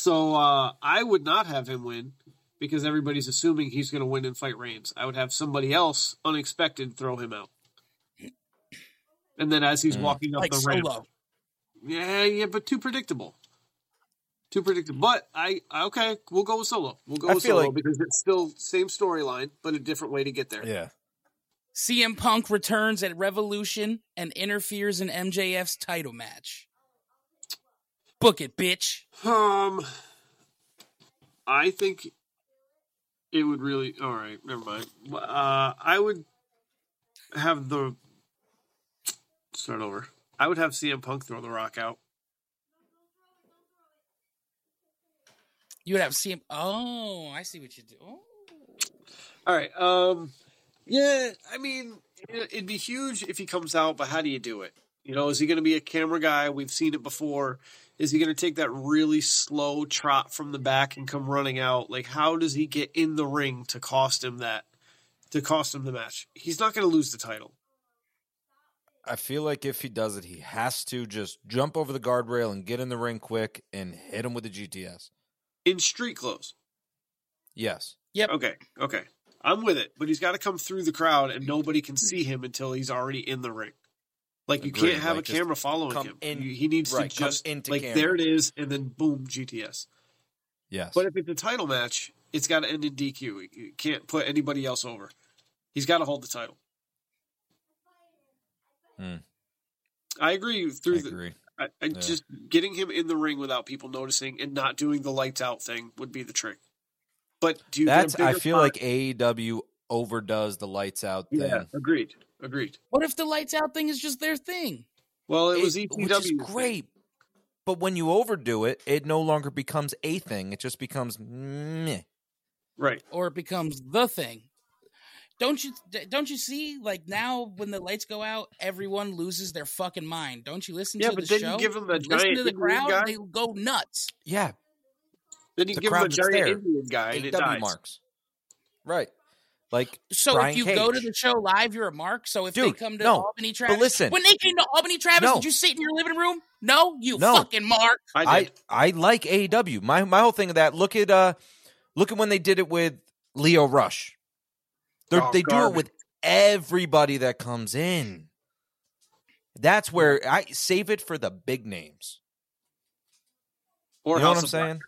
Speaker 3: So uh, I would not have him win because everybody's assuming he's going to win and fight Reigns. I would have somebody else unexpected throw him out. And then as he's
Speaker 1: Mm.
Speaker 3: walking up
Speaker 4: Like
Speaker 3: the ramp, yeah, yeah, but too predictable. Too predictable. But I okay, we'll go with solo. We'll go
Speaker 1: I
Speaker 3: with solo
Speaker 1: like-
Speaker 3: because it's still same storyline, but a different way to get there.
Speaker 1: Yeah.
Speaker 4: CM Punk returns at Revolution and interferes in MJF's title match. Book it, bitch.
Speaker 3: Um, I think it would really. All right, never mind. Uh, I would have the start over. I would have CM Punk throw the Rock out.
Speaker 4: You would have CM. Oh, I see what you do. Oh.
Speaker 3: All right. Um. Yeah. I mean, it- it'd be huge if he comes out, but how do you do it? You know, is he going to be a camera guy? We've seen it before. Is he going to take that really slow trot from the back and come running out? Like, how does he get in the ring to cost him that? To cost him the match? He's not going to lose the title.
Speaker 1: I feel like if he does it, he has to just jump over the guardrail and get in the ring quick and hit him with the GTS.
Speaker 3: in street clothes.
Speaker 1: Yes. Yep.
Speaker 3: Okay, okay. I'm with it, but he's got to come through the crowd and nobody can see him until he's already in the ring. Like you
Speaker 1: Agreed,
Speaker 3: can't have
Speaker 1: like,
Speaker 3: a camera following
Speaker 1: come
Speaker 3: him.
Speaker 1: in-
Speaker 3: You- he needs
Speaker 1: right,
Speaker 3: to just
Speaker 1: into
Speaker 3: like
Speaker 1: camera.
Speaker 3: there it is, and then boom, GTS.
Speaker 1: Yes.
Speaker 3: But if it's a title match, it's got to end in DQ. You can't put anybody else over. He's got to hold the title.
Speaker 1: Hmm.
Speaker 3: I agree.
Speaker 1: I
Speaker 3: Through the,
Speaker 1: agree.
Speaker 3: I, I
Speaker 1: Yeah.
Speaker 3: just getting him in the ring without people noticing and not doing the lights out thing would be the trick. But do you?
Speaker 1: That's. I
Speaker 3: bigger
Speaker 1: feel
Speaker 3: pop?
Speaker 1: like AEW overdoes the lights out thing.
Speaker 3: yeah, agreed, agreed.
Speaker 4: What if the lights out thing is just their thing?
Speaker 3: Well, it was
Speaker 1: It-
Speaker 3: ECW,
Speaker 1: which is
Speaker 3: thing.
Speaker 1: great. But when you overdo it, it no longer becomes a thing. It just becomes meh.
Speaker 3: right?
Speaker 4: Or it becomes the thing? Don't you don't you see like now when the lights go out, everyone loses their fucking mind. Don't you listen
Speaker 3: Yeah,
Speaker 4: to
Speaker 3: but
Speaker 4: the
Speaker 3: then
Speaker 4: show?
Speaker 3: you give them the
Speaker 4: listen
Speaker 3: giant
Speaker 4: to the
Speaker 3: Indian
Speaker 4: crowd,
Speaker 3: guy.
Speaker 4: they go nuts.
Speaker 1: Yeah.
Speaker 3: Then you
Speaker 1: the
Speaker 3: give him a giant
Speaker 1: there.
Speaker 3: Indian guy, and it dies.
Speaker 1: marks. Right. Like
Speaker 4: So
Speaker 1: Brian
Speaker 4: if you go to the show live, you're a mark. So if they come to
Speaker 1: no,
Speaker 4: Albany Travis,
Speaker 1: listen.
Speaker 4: when they came to Albany Travis,
Speaker 1: No.
Speaker 4: did you sit in your living room? No, you
Speaker 1: No.
Speaker 4: fucking mark.
Speaker 3: I
Speaker 1: I. I like AEW. My my whole thing of that. Look at uh, look at when they did it with Lio Rush. They're,
Speaker 3: Oh,
Speaker 1: they do it with everybody that comes in. That's where I save it for the big names.
Speaker 3: or
Speaker 1: you know what I'm
Speaker 3: of Black,
Speaker 1: saying?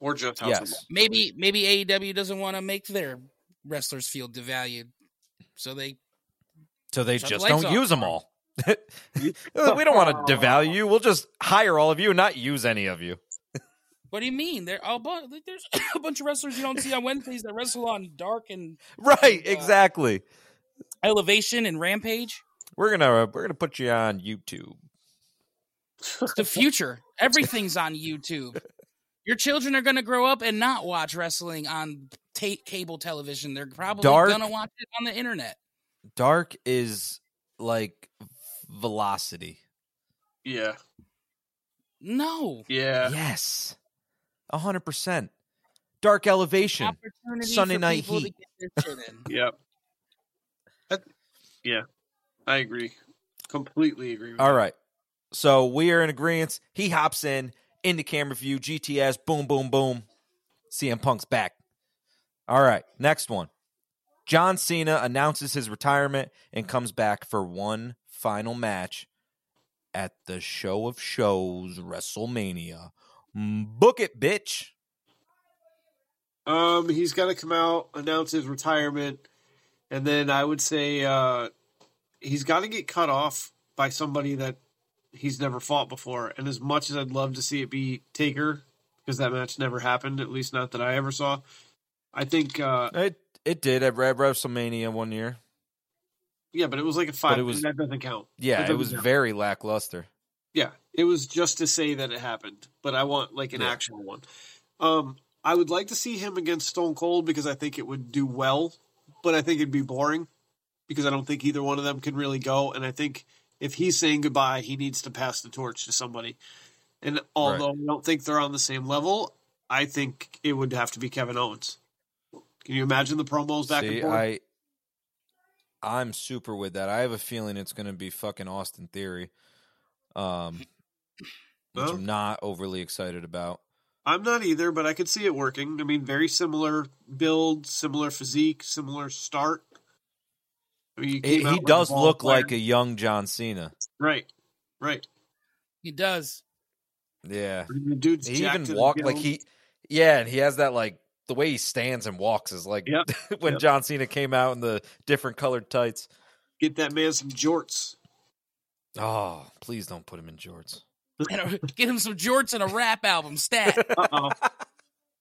Speaker 3: or just House of
Speaker 1: Yes.
Speaker 4: Maybe maybe AEW doesn't want to make their wrestlers feel devalued, so they
Speaker 1: So they
Speaker 4: Shut the
Speaker 1: just don't
Speaker 4: off.
Speaker 1: use them all. we don't want to devalue you. We'll just hire all of you and not use any of you.
Speaker 4: What do you mean? There, oh, but there's a bunch of wrestlers you don't see on Wednesdays that wrestle on Dark and
Speaker 1: Right,
Speaker 4: Uh,
Speaker 1: exactly.
Speaker 4: Elevation and Rampage.
Speaker 1: We're gonna we're gonna put you on YouTube.
Speaker 4: It's the future. Everything's on YouTube. Your children are going to grow up and not watch wrestling on ta- cable television. They're probably
Speaker 1: Dark-
Speaker 4: going to watch it on the internet.
Speaker 1: Dark is like velocity.
Speaker 3: Yeah,
Speaker 4: No
Speaker 3: yeah.
Speaker 1: Yes, a hundred percent. Dark elevation. Sunday Night Heat.
Speaker 4: to get their shit in.
Speaker 3: Yep. That- yeah, I agree. Completely agree. With
Speaker 1: All
Speaker 3: that.
Speaker 1: right. So we are in agreement. He hops in into camera view. GTS. Boom, boom, boom. CM Punk's back. All right. Next one. John Cena announces his retirement and comes back for one final match at the show of shows, WrestleMania. Book it, bitch.
Speaker 3: Um, he's got to come out, announce his retirement, and then I would say uh, he's got to get cut off by somebody that he's never fought before. And as much as I'd love to see it be Taker, because that match never happened, at least not that I ever saw, I think, uh,
Speaker 1: It it did at Re- WrestleMania one year.
Speaker 3: yeah, but it was like a five.
Speaker 1: it was-
Speaker 3: that doesn't count.
Speaker 1: Yeah,
Speaker 3: That
Speaker 1: it was
Speaker 3: count.
Speaker 1: very lackluster.
Speaker 3: Yeah, it was just to say that it happened, but I want like an
Speaker 1: Yeah.
Speaker 3: actual one. Um, I would like to see him against Stone Cold because I think it would do well, but I think it'd be boring because I don't think either one of them can really go. And I think if he's saying goodbye, he needs to pass the torch to somebody. And although I don't think they're on the same level, I think it would have to be Kevin Owens. Can you imagine the promos back
Speaker 1: See,
Speaker 3: and forth?
Speaker 1: I I'm super with that. I have a feeling it's going to be fucking Austin Theory, um, which
Speaker 3: Well.
Speaker 1: I'm not overly excited about.
Speaker 3: I'm not either, but I could see it working. I mean, very similar build, similar physique, similar start. I mean,
Speaker 1: He,
Speaker 3: came
Speaker 1: he does look
Speaker 3: player.
Speaker 1: like a young John Cena.
Speaker 3: right, right.
Speaker 4: He does.
Speaker 1: Yeah,
Speaker 3: I mean, dude's
Speaker 1: he even walked like he. Yeah, and he has that like the way he stands and walks is like
Speaker 3: Yep,
Speaker 1: when
Speaker 3: yep.
Speaker 1: John Cena came out in the different colored tights.
Speaker 3: get that man some jorts.
Speaker 1: Oh, please don't put him in jorts.
Speaker 4: Get him some jorts and a rap album stat.
Speaker 3: Uh oh.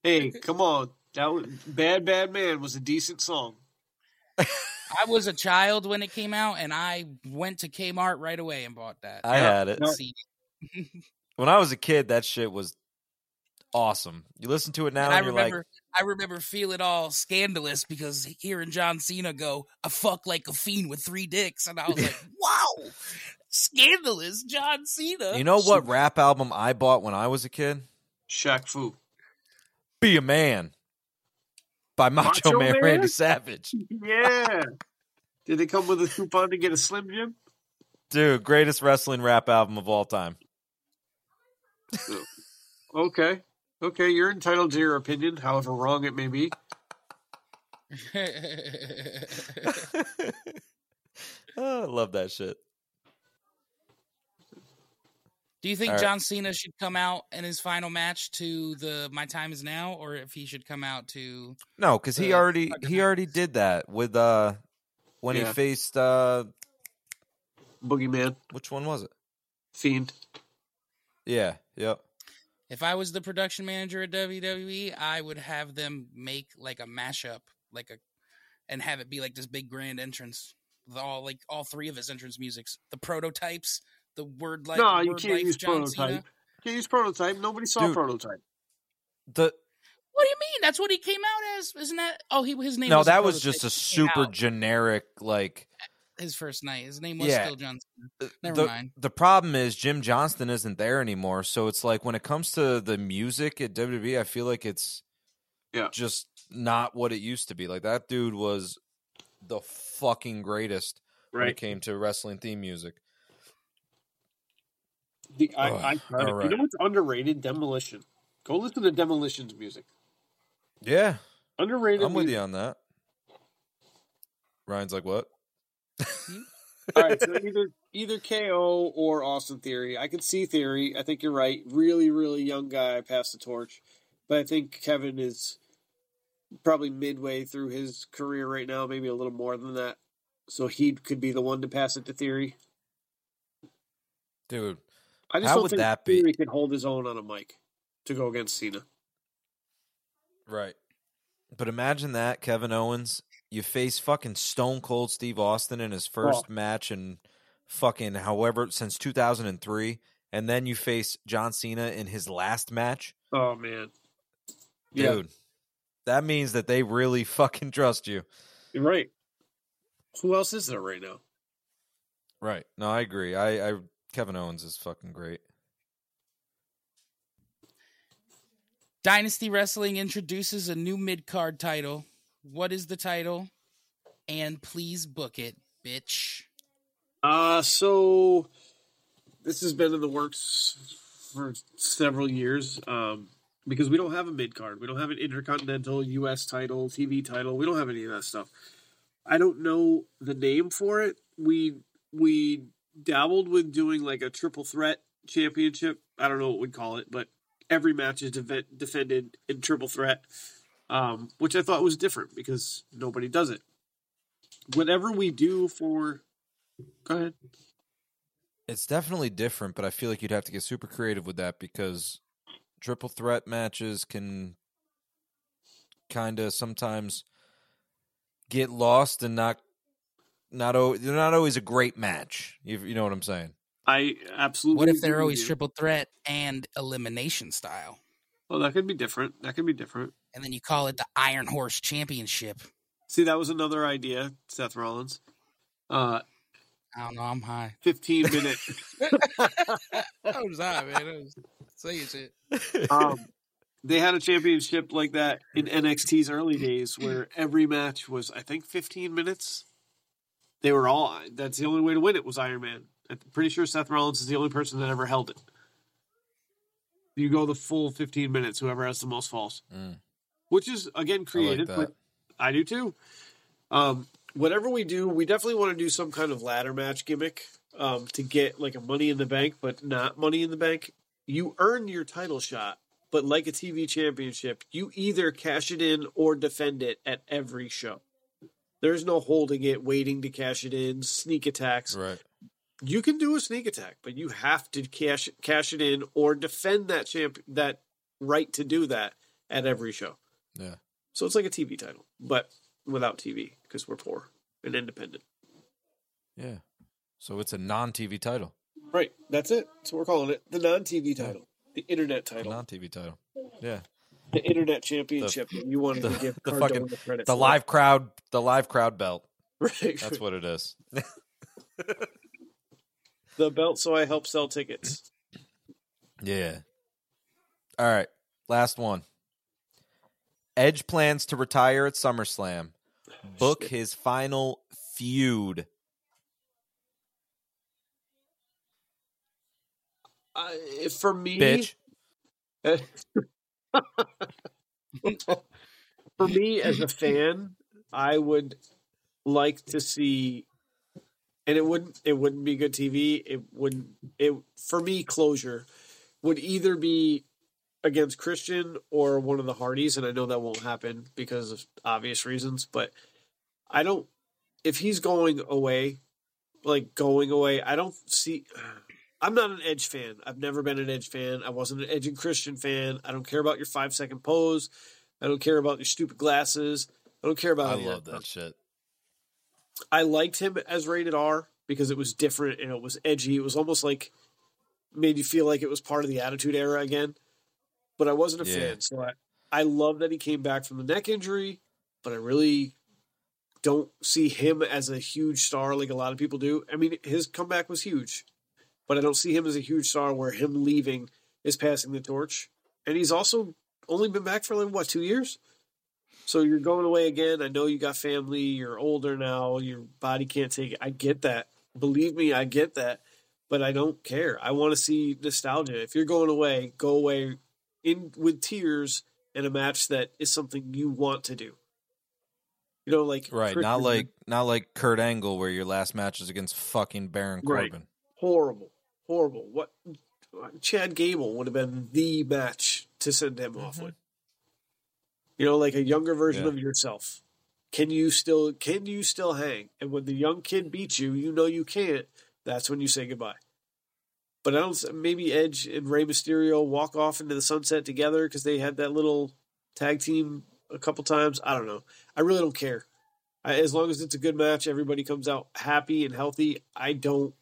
Speaker 3: hey, come on. That was, "Bad Bad Man" was a decent song.
Speaker 4: I was a child when it came out, and I went to Kmart right away and bought that.
Speaker 1: I
Speaker 3: Yeah,
Speaker 1: had it
Speaker 3: no.
Speaker 1: When I was a kid. That shit was awesome. You listen to it now,
Speaker 4: And
Speaker 1: and,
Speaker 4: I
Speaker 1: you're
Speaker 4: remember,
Speaker 1: like,
Speaker 4: I remember feeling all scandalous because hearing John Cena go, "I fuck like a fiend with three dicks," and I was like, "Wow, scandalous, John Cena."
Speaker 1: you know what rap album I bought when I was a kid?
Speaker 3: Shaq Fu.
Speaker 1: Be a Man by Macho,
Speaker 3: Macho
Speaker 1: Man,
Speaker 3: Man?
Speaker 1: Randy Savage.
Speaker 3: Yeah. Did it come with a coupon to get a Slim Jim?
Speaker 1: Dude, greatest wrestling rap album of all time.
Speaker 3: Oh, okay. Okay, you're entitled to your opinion, however wrong it may be.
Speaker 1: oh, I love that shit.
Speaker 4: Do you think
Speaker 1: All right.
Speaker 4: John Cena should come out in his final match to the "My Time Is Now," or if he should come out to?
Speaker 1: No, because he already he already did that with uh when he faced uh
Speaker 3: Boogeyman,
Speaker 1: which one was it?
Speaker 3: Fiend.
Speaker 1: Yeah, yep.
Speaker 4: If I was the production manager at WWE, I would have them make like a mashup, like a, and have it be like this big grand entrance with all like all three of his entrance musics, the prototypes, the word like
Speaker 3: no, you can't
Speaker 4: life
Speaker 3: use
Speaker 4: John
Speaker 3: prototype.
Speaker 4: Cena.
Speaker 3: Can't use prototype. Nobody saw
Speaker 1: Dude.
Speaker 3: prototype.
Speaker 1: The
Speaker 4: What do you mean? That's what he came out as, isn't that? Oh, he his name.
Speaker 1: no,
Speaker 4: wasn't
Speaker 1: that was just a super generic like
Speaker 4: his first night. His name was
Speaker 1: Yeah.
Speaker 4: still John. Cena.
Speaker 1: uh,
Speaker 4: Never
Speaker 1: the,
Speaker 4: mind.
Speaker 1: The problem is Jim Johnston isn't there anymore, so it's like when it comes to the music at WWE, I feel like it's
Speaker 3: Yeah.
Speaker 1: just not what it used to be. Like that dude was the fucking greatest when it came to wrestling theme music.
Speaker 3: The, I,
Speaker 1: Ugh,
Speaker 3: I tried it.
Speaker 1: all
Speaker 3: You know
Speaker 1: right.
Speaker 3: what's underrated? Demolition. Go listen to Demolition's music.
Speaker 1: Yeah,
Speaker 3: Underrated.
Speaker 1: I'm with
Speaker 3: music.
Speaker 1: you on that. Ryan's like, what?
Speaker 3: All right, so either either KO or Austin Theory. I could see Theory. I think you're right. Really, really young guy passed the torch, but I think Kevin is probably midway through his career right now, maybe a little more than that. So he could be the one to pass it to Theory.
Speaker 1: Dude,
Speaker 3: I just
Speaker 1: How
Speaker 3: don't
Speaker 1: would
Speaker 3: think
Speaker 1: that be?
Speaker 3: Theory could hold his own on a mic to go against Cena.
Speaker 1: Right. But imagine that, Kevin Owens. You face fucking Stone Cold Steve Austin in his first
Speaker 3: Oh.
Speaker 1: match in fucking however since 2003, and then you face John Cena in his last match.
Speaker 3: Oh man, yeah,
Speaker 1: Dude, that means that they really fucking trust you.
Speaker 3: you're right. Who else is there right now?
Speaker 1: Right. No, I agree. I, I Kevin Owens is fucking great.
Speaker 4: Dynasty Wrestling introduces a new mid card title. What is the title? And please book it, bitch.
Speaker 3: Uh, so this has been in the works for several years. Um, because we don't have a mid card, we don't have an intercontinental U.S. title, TV title. We don't have any of that stuff. I don't know the name for it. We we dabbled with doing like a triple threat championship. I don't know what we'd call it, but every match is def- defended in triple threat, um, which I thought was different because nobody does it. Whatever we do for, go ahead.
Speaker 1: It's definitely different, but I feel like you'd have to get super creative with that because triple threat matches can kind of sometimes get lost and not not al- they're not always a great match. You, you know what I'm saying?
Speaker 3: I absolutely.
Speaker 4: What if they're always
Speaker 3: you.
Speaker 4: triple threat and elimination style?
Speaker 3: Well, that could be different. That could be different.
Speaker 4: And then you call it the Iron Horse Championship.
Speaker 3: See, that was another idea, Seth Rollins. Uh,
Speaker 4: I don't know. I'm high.
Speaker 3: 15 minute.
Speaker 4: I was high, man. I was saying shit.
Speaker 3: um, they had a championship like that in NXT's early days where every match was, I think, 15 minutes. They were all, that's the only way to win it was Iron Man. I'm pretty sure Seth Rollins is the only person that ever held it. You go the full 15 minutes, whoever has the most falls.
Speaker 1: Mm.
Speaker 3: Which is, again,
Speaker 1: I like
Speaker 3: creative,
Speaker 1: that.
Speaker 3: but I do too. Um, whatever we do, we definitely want to do some kind of ladder match gimmick um, to get like a money in the bank, but not money in the bank. You earn your title shot, but like a TV championship, you either cash it in or defend it at every show. There's no holding it, waiting to cash it in, sneak attacks.
Speaker 1: right.
Speaker 3: You can do a sneak attack, but you have to cash cash it in or defend that champ that right to do that at every show.
Speaker 1: Yeah.
Speaker 3: So it's like a TV title, but without TV because we're poor and independent.
Speaker 1: Yeah. So it's a non-TV title,
Speaker 3: Right. That's it. So we're calling it. The non TV
Speaker 1: Yeah.
Speaker 3: title. The internet title.
Speaker 1: non-TV title. Yeah.
Speaker 3: the internet championship. you wanted
Speaker 1: the-
Speaker 3: to give
Speaker 1: the
Speaker 3: Cardona
Speaker 1: fucking-
Speaker 3: the credit.
Speaker 1: The live crowd, the live crowd belt.
Speaker 3: Right.
Speaker 1: That's what it is.
Speaker 3: the belt so I help sell tickets.
Speaker 1: Yeah. All right. Last one. Edge plans to retire at SummerSlam. Book
Speaker 3: Shit.
Speaker 1: his final feud.
Speaker 3: Uh, for me,
Speaker 1: Bitch.
Speaker 3: for me as a fan, I would like to see, and it wouldn't it wouldn't be good TV. It wouldn't it for me closure would either be against Christian or one of the Hardys, and I know that won't happen because of obvious reasons. But I don't if he's going away, like going away. I don't see. I'm not an Edge fan. I've never been an Edge fan. I wasn't an Edge and Christian fan. I don't care about your five second pose. I don't care about your stupid glasses. I don't care about
Speaker 1: I love that
Speaker 3: stuff.
Speaker 1: shit.
Speaker 3: I liked him as rated R because it was different and it was edgy. It was almost like made you feel like it was part of the Attitude Era again. But I wasn't a
Speaker 1: Yeah.
Speaker 3: fan, so I I love that he came back from the neck injury, but I really don't see him as a huge star like a lot of people do. I mean, his comeback was huge, but I don't see him as a huge star where him leaving is passing the torch. And he's also only been back for like what two years. So you're going away again. I know you got family. You're older now. Your body can't take it. I get that. Believe me, I get that. But I don't care. I want to see nostalgia. If you're going away, go away in with tears and a match that is something you want to do. You know, like
Speaker 1: Right.
Speaker 3: Christian
Speaker 1: Not like not like Kurt Angle where your last match is against fucking Baron
Speaker 3: Right.
Speaker 1: Corbin.
Speaker 3: horrible, horrible. What Chad Gable would have been the match to send him off
Speaker 1: Mhm.
Speaker 3: with. You know, like a younger version
Speaker 1: Yeah.
Speaker 3: of yourself. Can you still can you still hang? And when the young kid beats you, you know you can't. That's when you say goodbye. But I don't. Maybe Edge and Rey Mysterio walk off into the sunset together because they had that little tag team a couple times. I don't know. I really don't care. I, as long as it's a good match, everybody comes out happy and healthy. I don't.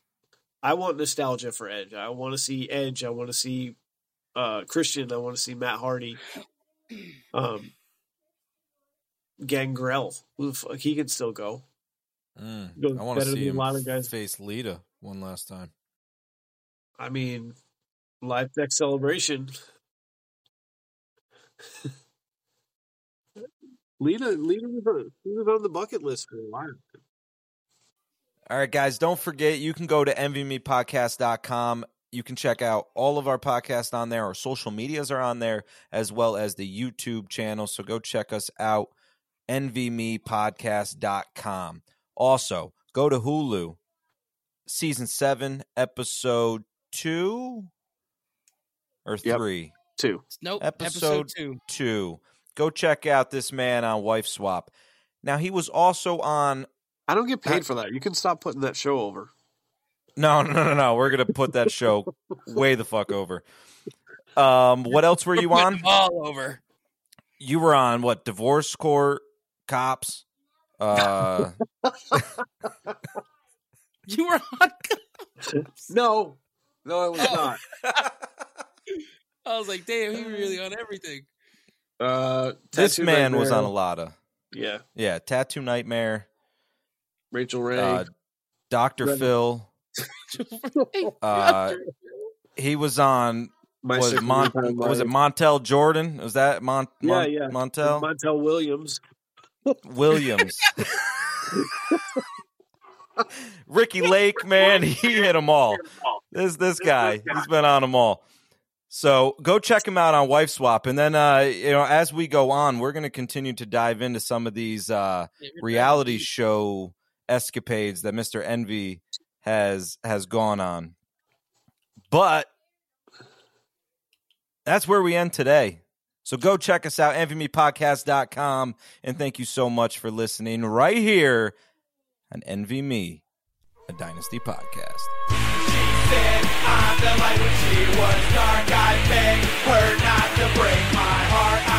Speaker 3: I want nostalgia for Edge. I want to see Edge. I want to see uh, Christian. I want to see Matt Hardy. Um, Gangrel. Who the fuck- He can still go.
Speaker 1: Mm. I want to see
Speaker 3: than a
Speaker 1: him
Speaker 3: lot of guys.
Speaker 1: face Lita one last time.
Speaker 3: I mean, live tech celebration. Lita, Lita was on the bucket list for a while.
Speaker 1: All right, guys, don't forget you can go to envymepodcast.com. You can check out all of our podcasts on there. Our social medias are on there, as well as the YouTube channel. So go check us out, envymepodcast.com. Also, go to Hulu, season seven, episode two or
Speaker 3: Yep.
Speaker 1: three?
Speaker 3: Too.
Speaker 4: Nope.
Speaker 1: Episode-
Speaker 4: Episode, two.
Speaker 1: Two. Go check out this man on Wife Swap. Now, he was also on
Speaker 3: I don't get
Speaker 1: Uh,
Speaker 3: paid for that. You can stop putting that show over.
Speaker 1: No, no, no, no. We're gonna put that show way the fuck over. Um, what else were you on?
Speaker 4: all over.
Speaker 1: You were on what? Divorce court, cops. Uh,
Speaker 4: You were on.
Speaker 5: No, no, I was
Speaker 4: Oh.
Speaker 5: not.
Speaker 4: I was like, damn, he really on everything.
Speaker 5: Uh,
Speaker 1: this
Speaker 5: Tattoo
Speaker 1: man was on a lot of
Speaker 5: Yeah,
Speaker 1: yeah. Tattoo Nightmare.
Speaker 5: Rachael Ray.
Speaker 1: Uh, Doctor
Speaker 5: Red-
Speaker 1: Phil. Uh, he was on
Speaker 5: My
Speaker 1: was
Speaker 5: Sick
Speaker 1: Mon- was it Montel Jordan? Was that Mon-
Speaker 5: Yeah,
Speaker 1: Mon-
Speaker 5: yeah.
Speaker 1: Montel
Speaker 5: Montel Williams.
Speaker 1: Williams? Ricki Lake, man, he hit them all. This this guy, he's been on them all. So go check him out on Wife Swap, and then uh, you know as we go on, we're going to continue to dive into some of these uh, reality show escapades that Mister Envy has has gone on. But that's where we end today. So go check us out, envymepodcast.com, and thank you so much for listening right here on Envy Me, a Dynasty podcast.
Speaker 6: said I'm the light when she was dark. I her not to break my heart.